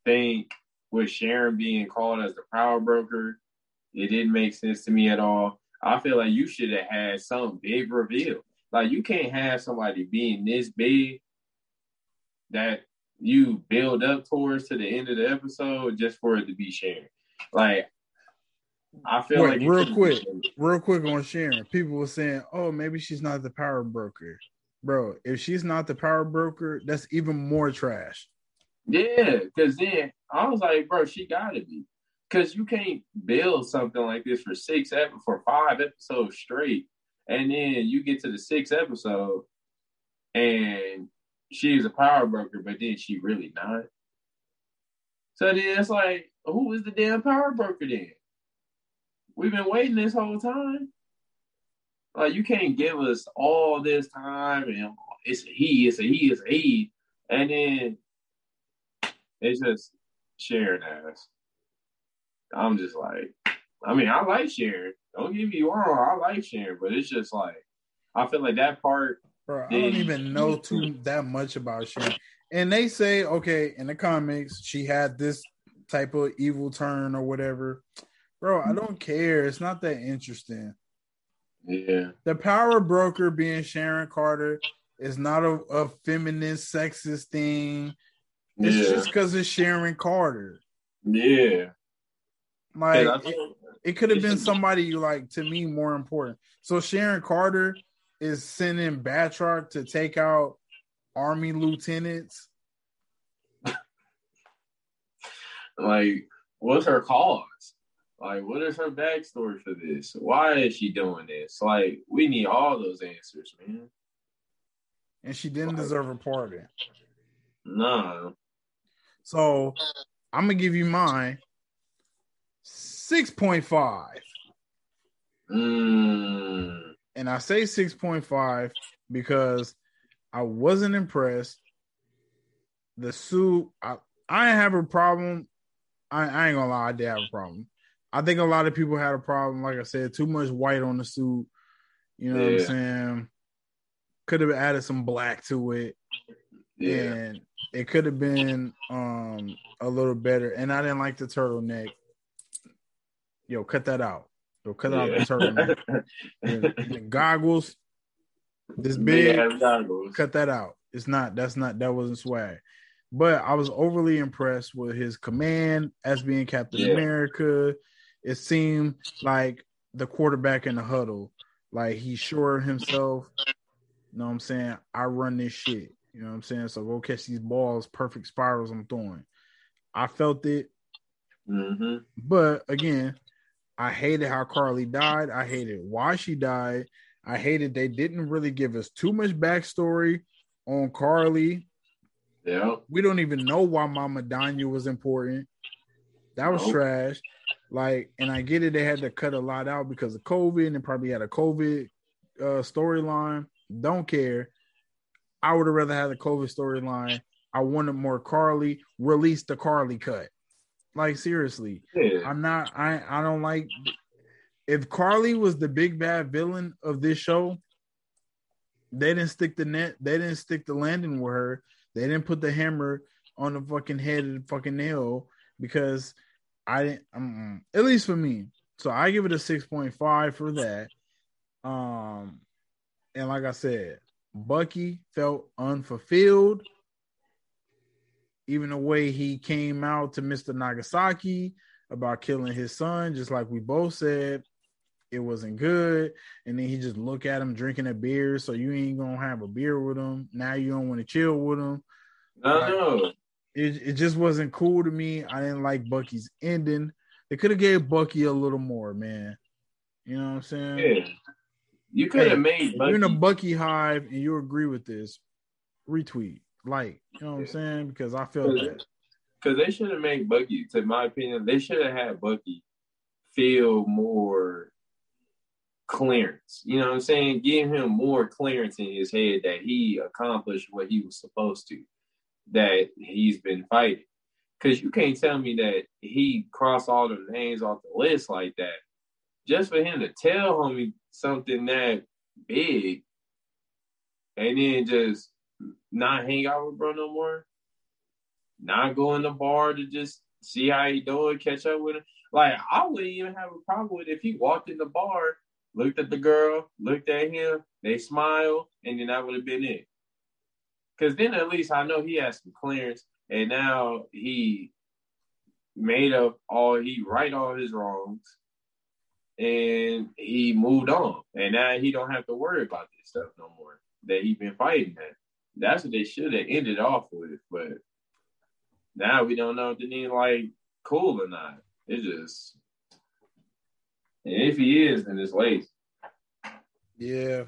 think with Sharon being called as the power broker, it didn't make sense to me at all. I feel like you should have had some big reveal. Like you can't have somebody being this big that you build up towards to the end of the episode just for it to be shared. Like I feel Wait, like real quick, real quick on Sharon. People were saying, "Oh, maybe she's not the power broker." bro, if she's not the power broker, that's even more trash. Yeah, because then I was like, bro, she gotta be. Because you can't build something like this for six for five episodes straight, and then you get to the sixth episode, and she's a power broker, but then she really not. So then it's like, who is the damn power broker then? We've been waiting this whole time. Like you can't give us all this time and it's a he, it's a he, it's a he, and then it's just Sharon ass. I'm just like, I mean, I like Sharon. Don't get me wrong, I like Sharon, but it's just like I feel like that part. Bro, I don't even know too that much about Sharon. And they say, okay, in the comics, she had this type of evil turn or whatever. Bro, I don't care. It's not that interesting. Yeah. The power broker being Sharon Carter is not a, a feminist, sexist thing. It's yeah. just because it's Sharon Carter. Yeah. Like it, it could have been somebody like to me more important. So Sharon Carter is sending Batroc to take out army lieutenants. like, what's her cause? Like, what is her backstory for this? Why is she doing this? Like, we need all those answers, man. and she didn't deserve a pardon. No. So I'm gonna give you mine. Six point five, Mm. And I say six point five because I wasn't impressed. The suit, I I have a problem. I, I ain't gonna lie, I did have a problem. I think a lot of people had a problem. Like I said, too much white on the suit. You know what I'm saying? Could have added some black to it. Yeah. and it could have been um a little better. And I didn't like the turtleneck. Yo, cut that out. Yo, cut out the turtleneck. [laughs] Goggles, this big, goggles. cut that out. It's not. That's not. That wasn't swag. But I was overly impressed with his command as being Captain Yeah. America. It seemed like the quarterback in the huddle. Like he's sure of himself. You know what I'm saying? I run this shit. You know what I'm saying? So go catch these balls, perfect spirals I'm throwing. I felt it. Mm-hmm. But again, I hated how Karli died. I hated why she died. I hated they didn't really give us too much backstory on Karli. Yeah. We don't even know why Mama Donya was important. That was Nope. trash. Like, and I get it, they had to cut a lot out because of COVID and they probably had a COVID uh, storyline. Don't care. I would have rather had the COVID storyline. I wanted more Karli. Release the Karli cut. Like seriously, Yeah. I'm not. I I don't like. If Karli was the big bad villain of this show, they didn't stick the net. They didn't stick the landing with her. They didn't put the hammer on the fucking head of the fucking nail because I didn't. Um, at least for me. So I give it a six point five for that. Um, and like I said, Bucky felt unfulfilled. Even the way he came out to Mr. Nagasaki about killing his son, just like we both said, it wasn't good. And then he just look at him drinking a beer, so you ain't gonna have a beer with him. Now you don't want to chill with him. I know. It it just wasn't cool to me. I didn't like Bucky's ending. They could have gave Bucky a little more, man. You know what I'm saying? Yeah. You could have Hey, made If you're in a Bucky. Bucky hive and you agree with this, retweet, like, you know what I'm saying? Because I felt that. Because they should have made Bucky, to my opinion, they should have had Bucky feel more clearance. You know what I'm saying? Give him more clearance in his head that he accomplished what he was supposed to, that he's been fighting. Because you can't tell me that he crossed all the names off the list like that. Just for him to tell homie something that big and then just not hang out with bro no more not go in the bar to just see how he doing, catch up with him. Like I wouldn't even have a problem with if he walked in the bar, looked at the girl, looked at him, they smile, and then that would have been it. Cause then at least I know he has some clearance, and now he made up all he right all his wrongs, and he moved on, and now he don't have to worry about this stuff no more. that he been fighting at. That's what they should have ended off with, but now we don't know if the nigga like cool or not. It's just and if he is, then it's late. Yeah.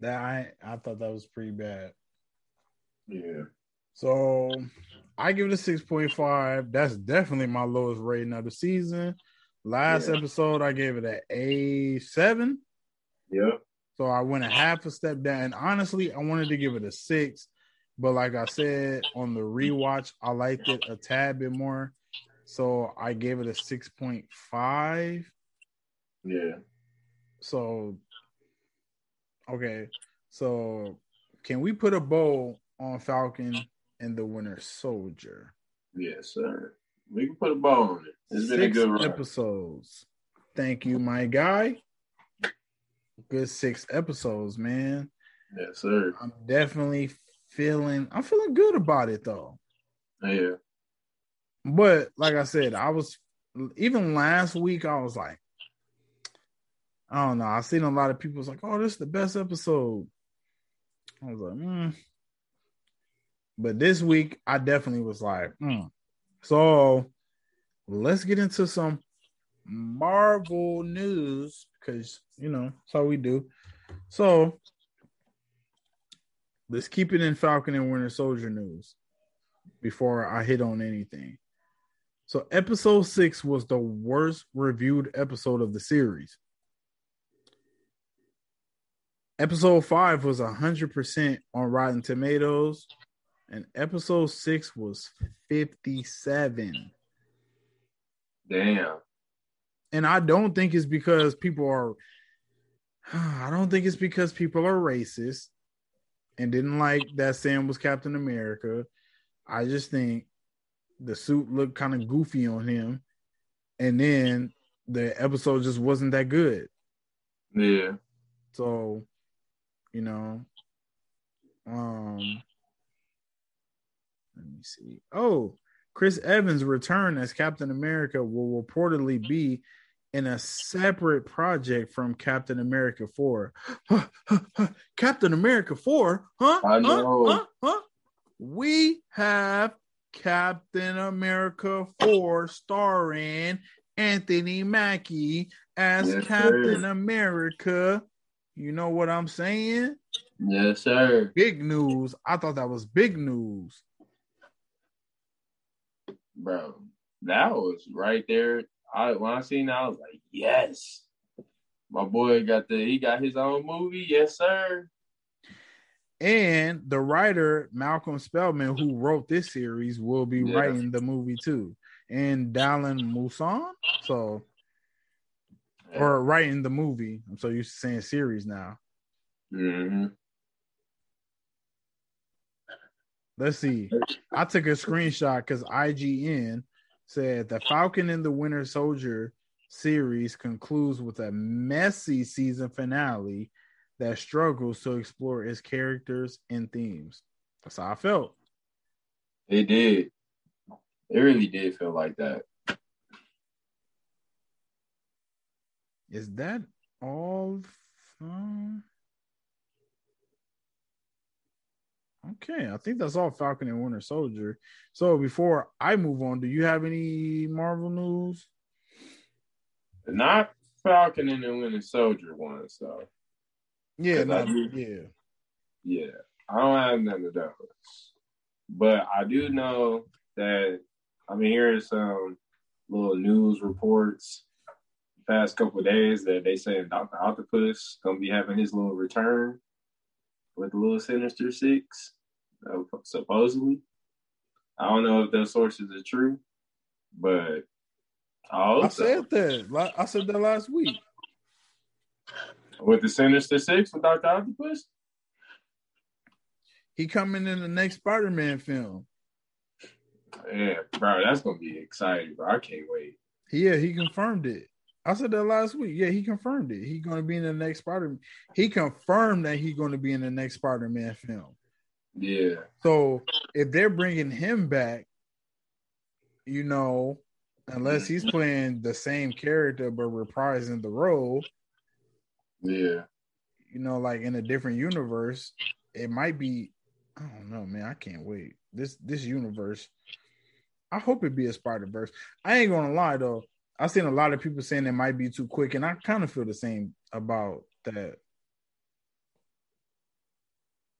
That I I thought that was pretty bad. Yeah. So I give it a six point five. That's definitely my lowest rating of the season. Last Yeah. episode I gave it an A seven. Yep. So I went a half a step down. And honestly, I wanted to give it a six, but like I said on the rewatch, I liked it a tad bit more. So I gave it a six point five. Yeah. So okay, so can we put a bow on Falcon and the Winter Soldier? Yes, sir. We can put a bow on it. It's been a Six good run. episodes. Thank you, my guy. Good six episodes, man. Yes, sir. I'm definitely feeling. I'm feeling good about it though. Yeah. But like I said, I was even last week. I was like, I don't know. I've seen a lot of people was like, "Oh, this is the best episode." I was like, hmm. But this week, I definitely was like, hmm. So let's get into some Marvel news because you know that's how we do. So let's keep it in Falcon and Winter Soldier news before I hit on anything. So episode six was the worst reviewed episode of the series. Episode five was a hundred percent on Rotten Tomatoes, and episode six was fifty-seven. Damn. And I don't think it's because people are. [sighs] I don't think it's because people are racist and didn't like that Sam was Captain America. I just think the suit looked kind of goofy on him, and then the episode just wasn't that good. Yeah. So, you know, um, let me see. Oh, Chris Evans' return as Captain America will reportedly be in a separate project from Captain America 4. [gasps] Captain America 4? Huh? I know. Huh? Huh? Huh? We have Captain America 4 starring Anthony Mackie as Yes, Captain sir. America. You know what I'm saying? Yes, sir. Big news. I thought that was big news. Bro. That was right there. I when I seen that, I was like, yes. My boy got the he got his own movie. Yes, sir. And the writer Malcolm Spellman, who wrote this series, will be Yeah. writing the movie too. And Dalan Musson, so or writing the movie. I'm so used to saying series now. hmm Let's see. I took a screenshot because IGN said the Falcon and the Winter Soldier series concludes with a messy season finale that struggles to explore its characters and themes. That's how I felt. It did. It really did feel like that. Is that all? Um, okay, I think that's all Falcon and Winter Soldier. So before I move on, do you have any Marvel news? Not Falcon and the Winter Soldier one, so Yeah, 'Cause I no, do- yeah. yeah. I don't have none of those. But I do know that I've been hearing some little news reports the past couple of days that they saying Dr. Octopus gonna be having his little return with the little Sinister Six, supposedly. I don't know if those sources are true, but I I said that. I said that last week. with the Sinister Six with Dr. Octopus. He coming in the next Spider-Man film. Yeah, bro, that's gonna be exciting, bro. I can't wait. Yeah, he confirmed it. I said that last week. Yeah, he confirmed it. He's going to be in the next Spider. He confirmed that he's going to be in the next Spider-Man film. Yeah, So if they're bringing him back, you know, unless he's mm-hmm. playing the same character but reprising the role, yeah, you know, like in a different universe, it might be. I don't know, man. I can't wait. This this universe. I hope it be a Spider Verse. I ain't gonna lie though. I've seen a lot of people saying it might be too quick, and I kind of feel the same about that.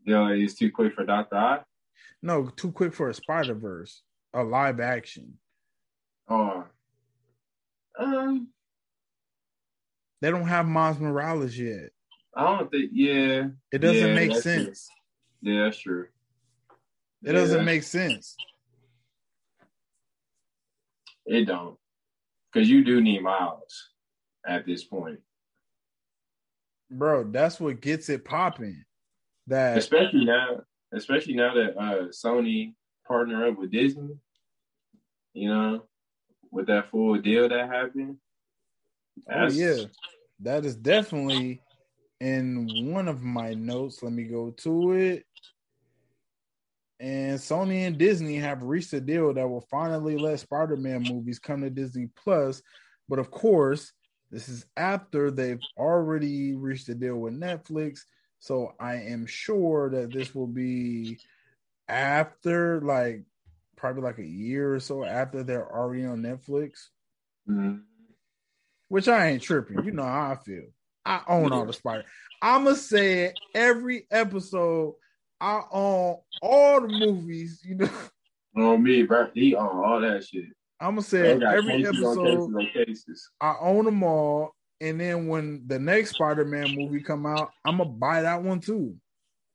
Yeah, it's too quick for Doctor Eye. No, too quick for a Spider Verse, a live action. Oh, um, They don't have Miles Morales yet. I don't think. Yeah, It doesn't Yeah, make that's true. sense. yeah, that's true. It doesn't make sense. It don't, because you do need Miles at this point, Bro, that's what gets it popping. That especially now. Especially now that uh, Sony partner up with Disney. You know, with that full deal that happened. oh yeah. That is definitely in one of my notes. Let me go to it. And Sony and Disney have reached a deal that will finally let Spider-Man movies come to Disney Plus. But of course, this is after they've already reached a deal with Netflix. So I am sure that this will be after like probably like a year or so after they're already on Netflix. Mhm. Which I ain't tripping. You know how I feel. I own all the Spider. I'ma say it every episode. I own all the movies. You know, On me, bro. He on all that shit. Say Bro it got every cases on episode. cases on cases. I own them all. And then when the next Spider-Man movie come out, I'm gonna buy that one too,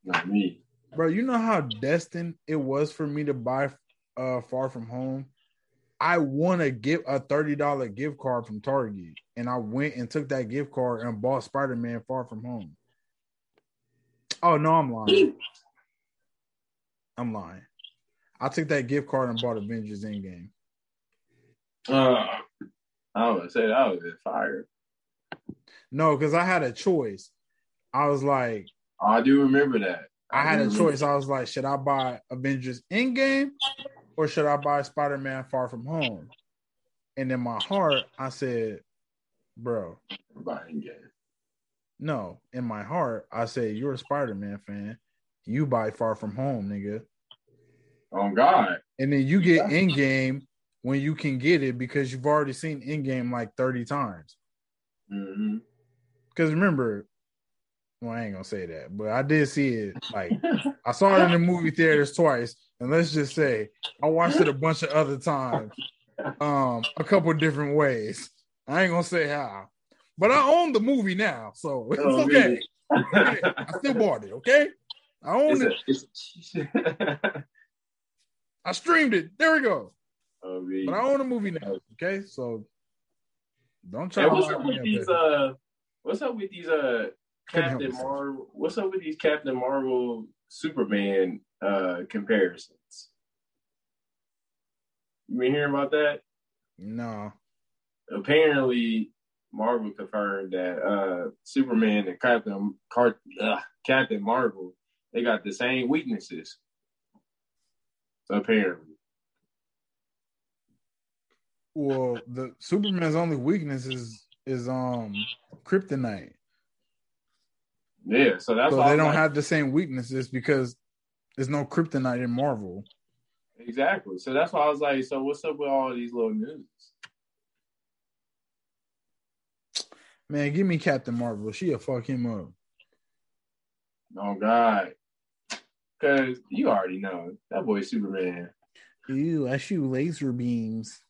Not me. bro. You know how destined it was for me to buy uh Far From Home. I won a gift a thirty dollar gift card from Target, and I went and took that gift card and bought Spider-Man Far From Home. Oh no, I'm lying. [laughs] I'm lying. I took that gift card and bought Avengers Endgame. Uh, I was say that was fire. No, because I had a choice. I was like, I do remember that. I had a choice. I was like, should I buy Avengers Endgame or should I buy Spider Man Far From Home? And in my heart, I said, bro, buying game. no. In my heart, I said, you're a Spider Man fan. You buy Far From Home, nigga. Oh God. And then you get Endgame when you can get it because you've already seen Endgame like 30 times. hmm Because remember, well, I ain't gonna say that, but I did see it. Like [laughs] I saw it in the movie theaters twice, and let's just say I watched it a bunch of other times, um, a couple different ways. I ain't gonna say how, but I own the movie now, so [laughs] it's Oh, okay. Okay, I still bought it. Okay, I own it. A- it's- [laughs] I streamed it. There we go. oh, really? But I own a movie now. Okay, so don't try Hey, what's lock up with these? there. Uh, what's up with these? Uh, Captain. Marvel. What's up with these Captain Marvel Superman uh comparisons? You been hearing about that? No, Apparently, Marvel confirmed that uh Superman and Captain Car- ugh, Captain Marvel they got the same weaknesses. Apparently, well, the Superman's only weakness is is um kryptonite. yeah. So that's so why they I'm don't like, have the same weaknesses because there's no kryptonite in Marvel. exactly. So that's why I was like, so what's up with all these little news? Man, give me Captain Marvel. She'll fuck him up. Oh God. Cause you already know that boy Superman. Ew, I shoot laser beams.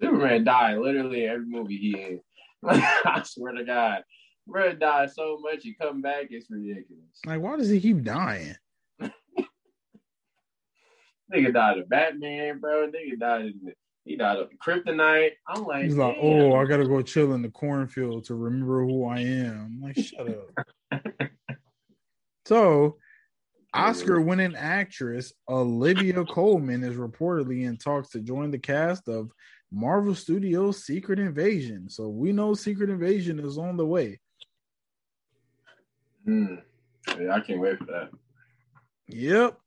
Superman died literally every movie he in. [laughs] I swear to God. Bro died so much he come back, it's ridiculous. Like, why does he keep dying? [laughs] Nigga died of Batman, bro. Nigga died of he died of Kryptonite. I'm like, He's like, damn. oh, I gotta go chill in the cornfield to remember who I am. I'm like, shut up. [laughs] so, Oscar winning actress Olivia [laughs] Colman is reportedly in talks to join the cast of Marvel Studios' Secret Invasion. So, we know Secret Invasion is on the way. Hmm. Yeah, I can't wait for that. Yep.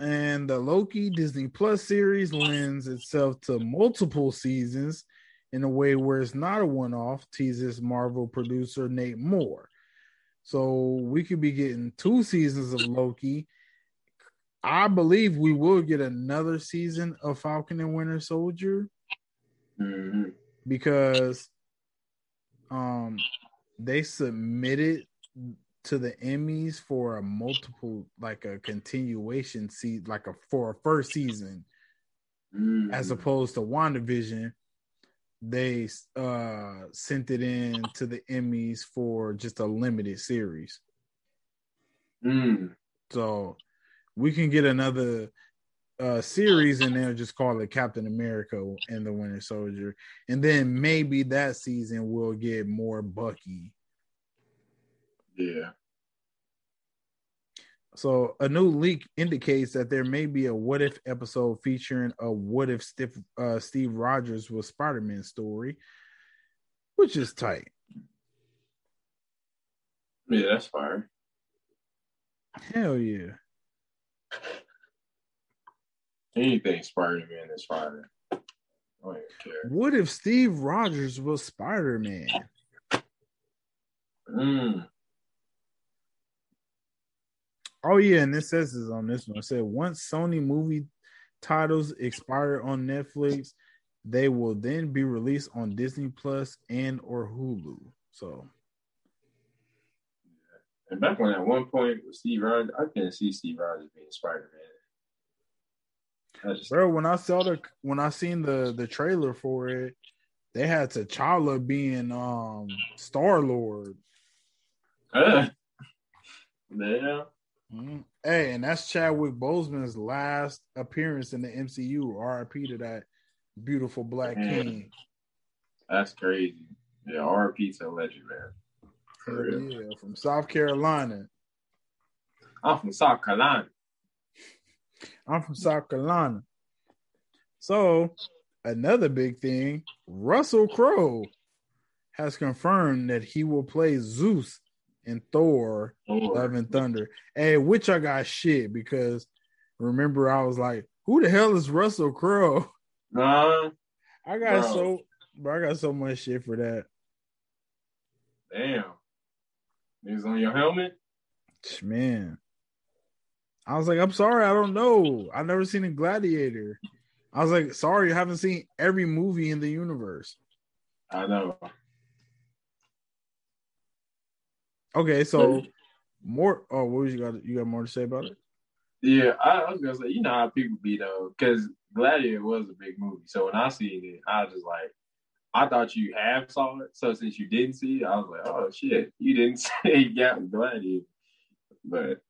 And the Loki Disney Plus series lends itself to multiple seasons in a way where it's not a one off, teases Marvel producer Nate Moore. So we could be getting two seasons of Loki. I believe we will get another season of Falcon and Winter Soldier Mhm. because um they submitted to the Emmys for a multiple like a continuation seat like a for a first season Mhm. as opposed to WandaVision they uh sent it in to the Emmys for just a limited series Mm. so we can get another uh series and they'll just call it Captain America and the Winter Soldier and then maybe that season we'll get more Bucky Yeah. So a new leak indicates that there may be a what if episode featuring a what if Steve, uh, Steve Rogers was Spider Man story, which is tight. Yeah, that's fire. Hell yeah. Anything Spider Man is fire. I don't even care. What if Steve Rogers was Spider Man? Mm. Oh yeah, and it says this on this one. It said once Sony movie titles expire on Netflix, they will then be released on Disney Plus and or Hulu. So And back when at one point with Steve Rogers, I couldn't see Steve Rogers being Spider Man. Just bro when i saw the when i seen the the trailer for it they had t'challa being um star lord uh, [laughs] yeah. Mm-hmm. hey and that's chadwick boseman's last appearance in the mcu rip to that beautiful black Man. king That's crazy. Yeah, RP to a legend, man. For real. yeah from south carolina I'm from South Carolina. i'm from south carolina so another big thing russell crowe has confirmed that he will play zeus in thor Love Lord. and Thunder. Hey, which I got shit because remember I was like, who the hell is Russell Crowe? Nah, I got Bro. so bro, I got so much shit for that. damn. Niggas on your helmet? Man. I was like, I'm sorry, I don't know. I've never seen a gladiator. I was like, sorry, I haven't seen every movie in the universe. I know. Okay, so more oh what was you got you got more to say about it? Yeah, I, I was gonna say, you know how people be though, because Gladiator was a big movie. So when I seen it, I was just like, I thought you half saw it. So since you didn't see it, I was like, oh shit, you didn't [laughs] say you got Gladiator. But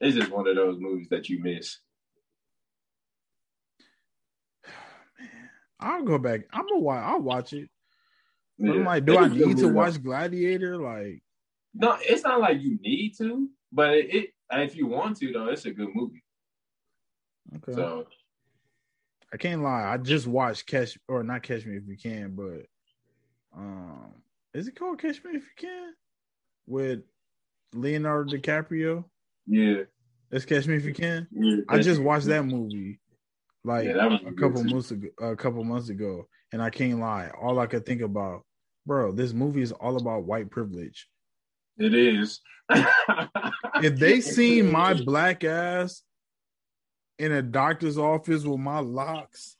it's just one of those movies that you miss. [sighs] I'll go back. I'm gonna watch I'll watch it. But I'm like, do I a good need to movie, watch Gladiator? Like. No, it's not like you need to, but it, it if you want to though, it's a good movie. okay. So I can't lie. I just watched Catch or not Catch Me If You Can, but um, is it called Catch Me If You Can with Leonardo DiCaprio? yeah, Let's Catch Me If You Can. yeah I just watched that movie like Yeah, that a couple too. months ago. A couple months ago, and I can't lie. All I could think about, bro, this movie is all about white privilege. It is. If they [laughs] seen my black ass in a doctor's office with my locks,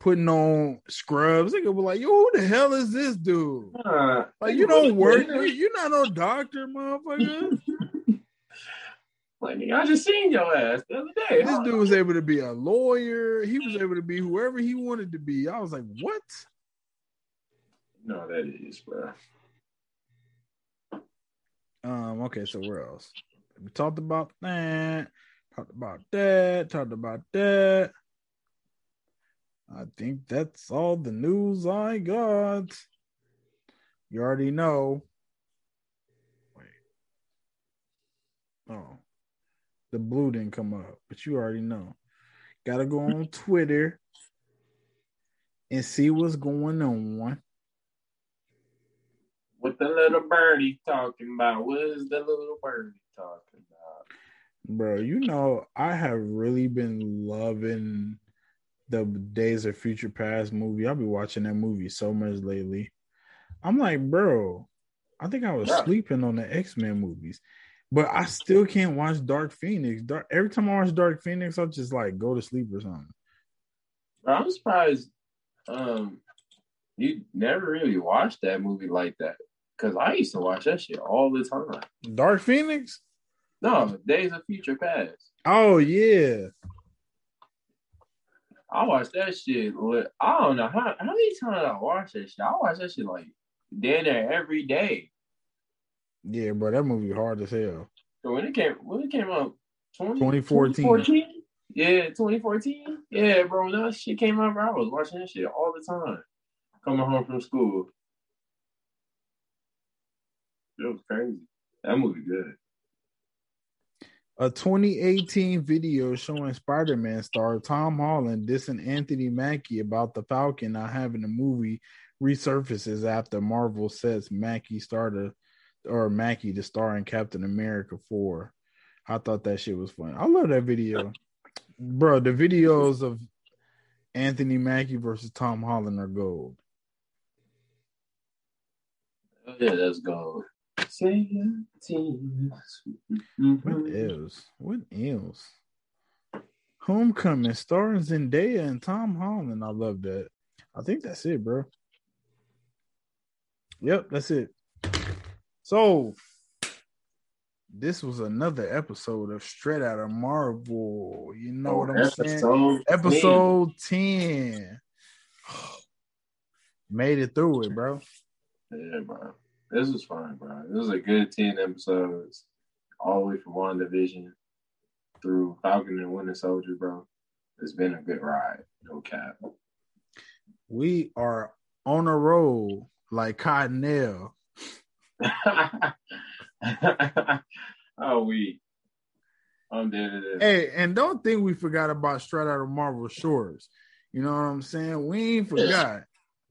putting on scrubs, they could be like, "Yo, who the hell is this dude? Uh, Like, you don't work. You, you're not no doctor, motherfucker." Like, I just seen your ass the other day. This dude was able to be a lawyer. He was able to be whoever he wanted to be. I was like, "What?" No, that is, bro. Um. Okay. So where else? We talked about that. Talked about that. Talked about that. I think that's all the news I got. You already know. Wait. Oh, the blue didn't come up, but you already know. Got to go on Twitter and see what's going on. What the little birdie talking about? What is the little birdie talking about? Bro, you know, I have really been loving the Days of Future Past movie. I'll be watching that movie so much lately. I'm like, bro, I think I was sleeping on the X Men movies, but I still can't watch Dark Phoenix. Dark, every time I watch Dark Phoenix, I'll just like go to sleep or something. Bro, I'm surprised um you never really watched that movie like that. Cause I used to watch that shit all the time. Dark Phoenix? No, Days of Future Past. Oh yeah, I watched that shit. I don't know how how many times I watched that shit. I watch that shit like damn near every day. yeah, bro. That movie hard as hell. So when it came when it came out 20, 2014. 2014? Yeah, 2014. Yeah, bro. When that shit came out, bro, I was watching that shit all the time. Coming home from school. It was crazy. That movie good. A 2018 video showing Spider-Man star Tom Holland dissing Anthony Mackie about the Falcon not having a movie resurfaces after Marvel sets Mackie started or Mackie to star in Captain America 4. I thought that shit was fun. I love that video. Bro, the videos of Anthony Mackie versus Tom Holland are gold. Oh, yeah, let's go. What else? What else? Homecoming starring Zendaya and Tom Holland. I love that. I think that's it, bro. Yep, that's it. So this was another episode of Straight Out of Marvel. You know what I'm saying? Oh, episode, Episode 10. [sighs] Made it through it, bro. Yeah, bro. This was fun, bro. This was a good 10 episodes. All the way from WandaVision through Falcon and Winter Soldier, bro. It's been a good ride. No cap. We are on a roll like Cottonelle. [laughs] oh, we. I'm dead this. Hey, and don't think we forgot about Straight Out of Marvel Shorts. You know what I'm saying? We ain't forgot.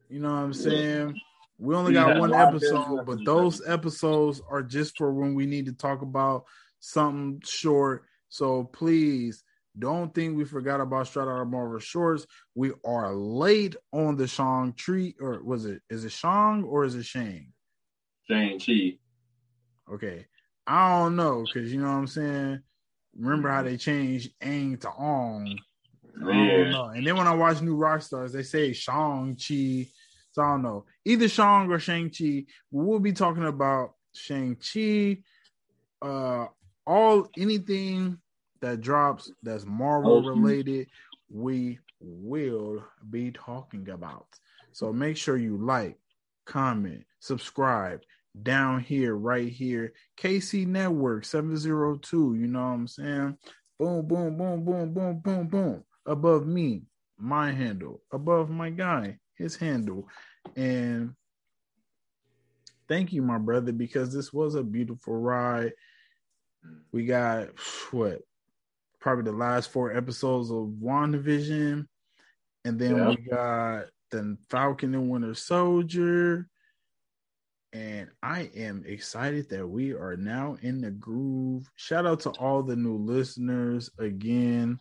You know what I'm saying? We only We got had one a lot of episode, but those episodes are just for when we need to talk about something short. So please don't think we forgot about Straight Out of Marvel Shorts. We are late on the Shang Tree, or was it? Is it Shang or is it Shang? Shang-Chi. Okay. I don't know because you know what I'm saying. Remember how they changed Aang to Ong? I don't Yeah. know. And then when I watch New Rockstars, they say Shang Chi. So I don't know. Either Shang or Shang Chi. We'll be talking about Shang Chi. Uh, all anything that drops that's Marvel Okay. related, we will be talking about. So make sure you like, comment, subscribe down here, right here. KC Network 702. You know what I'm saying? Boom, boom, boom, boom, boom, boom, boom. Above me, my handle. Above my guy, his handle. And thank you, my brother, because this was a beautiful ride. We got what? Probably the last four episodes of WandaVision. And then Yeah. we got the Falcon and Winter Soldier. And I am excited that we are now in the groove. Shout out to all the new listeners again.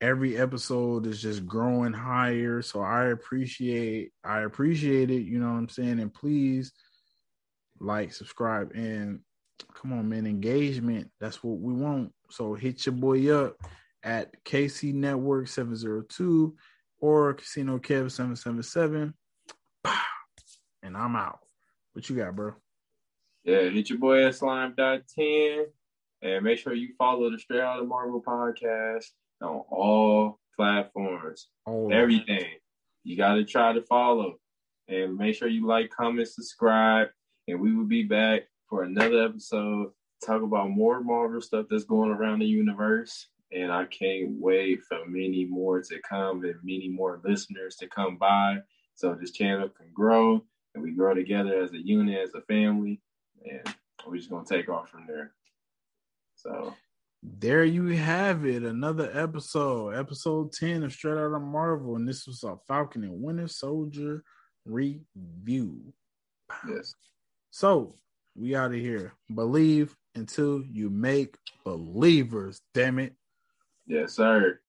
Every episode is just growing higher. So I appreciate I appreciate it. You know what I'm saying? And please like, subscribe, and come on, man, engagement. That's what we want. So hit your boy up at KC Network 702 or Casino Kev 777. And I'm out. What you got, bro? Yeah, hit your boy at slime.10 and make sure you follow the Straight Out of Marvel podcast on all platforms. Oh, Everything. You got to try to follow and make sure you like, comment, subscribe. And we will be back for another episode. Talk about more Marvel stuff that's going around the universe. And I can't wait for many more to come and many more listeners to come by. So this channel can grow and we grow together as a unit, as a family. And we're just going to take off from there. So, There you have it. Another episode, episode 10 of Straight Out of Marvel. And this was a Falcon and Winter Soldier review. yes. So we out of here. Believe until you make believers. Damn it. Yes, sir.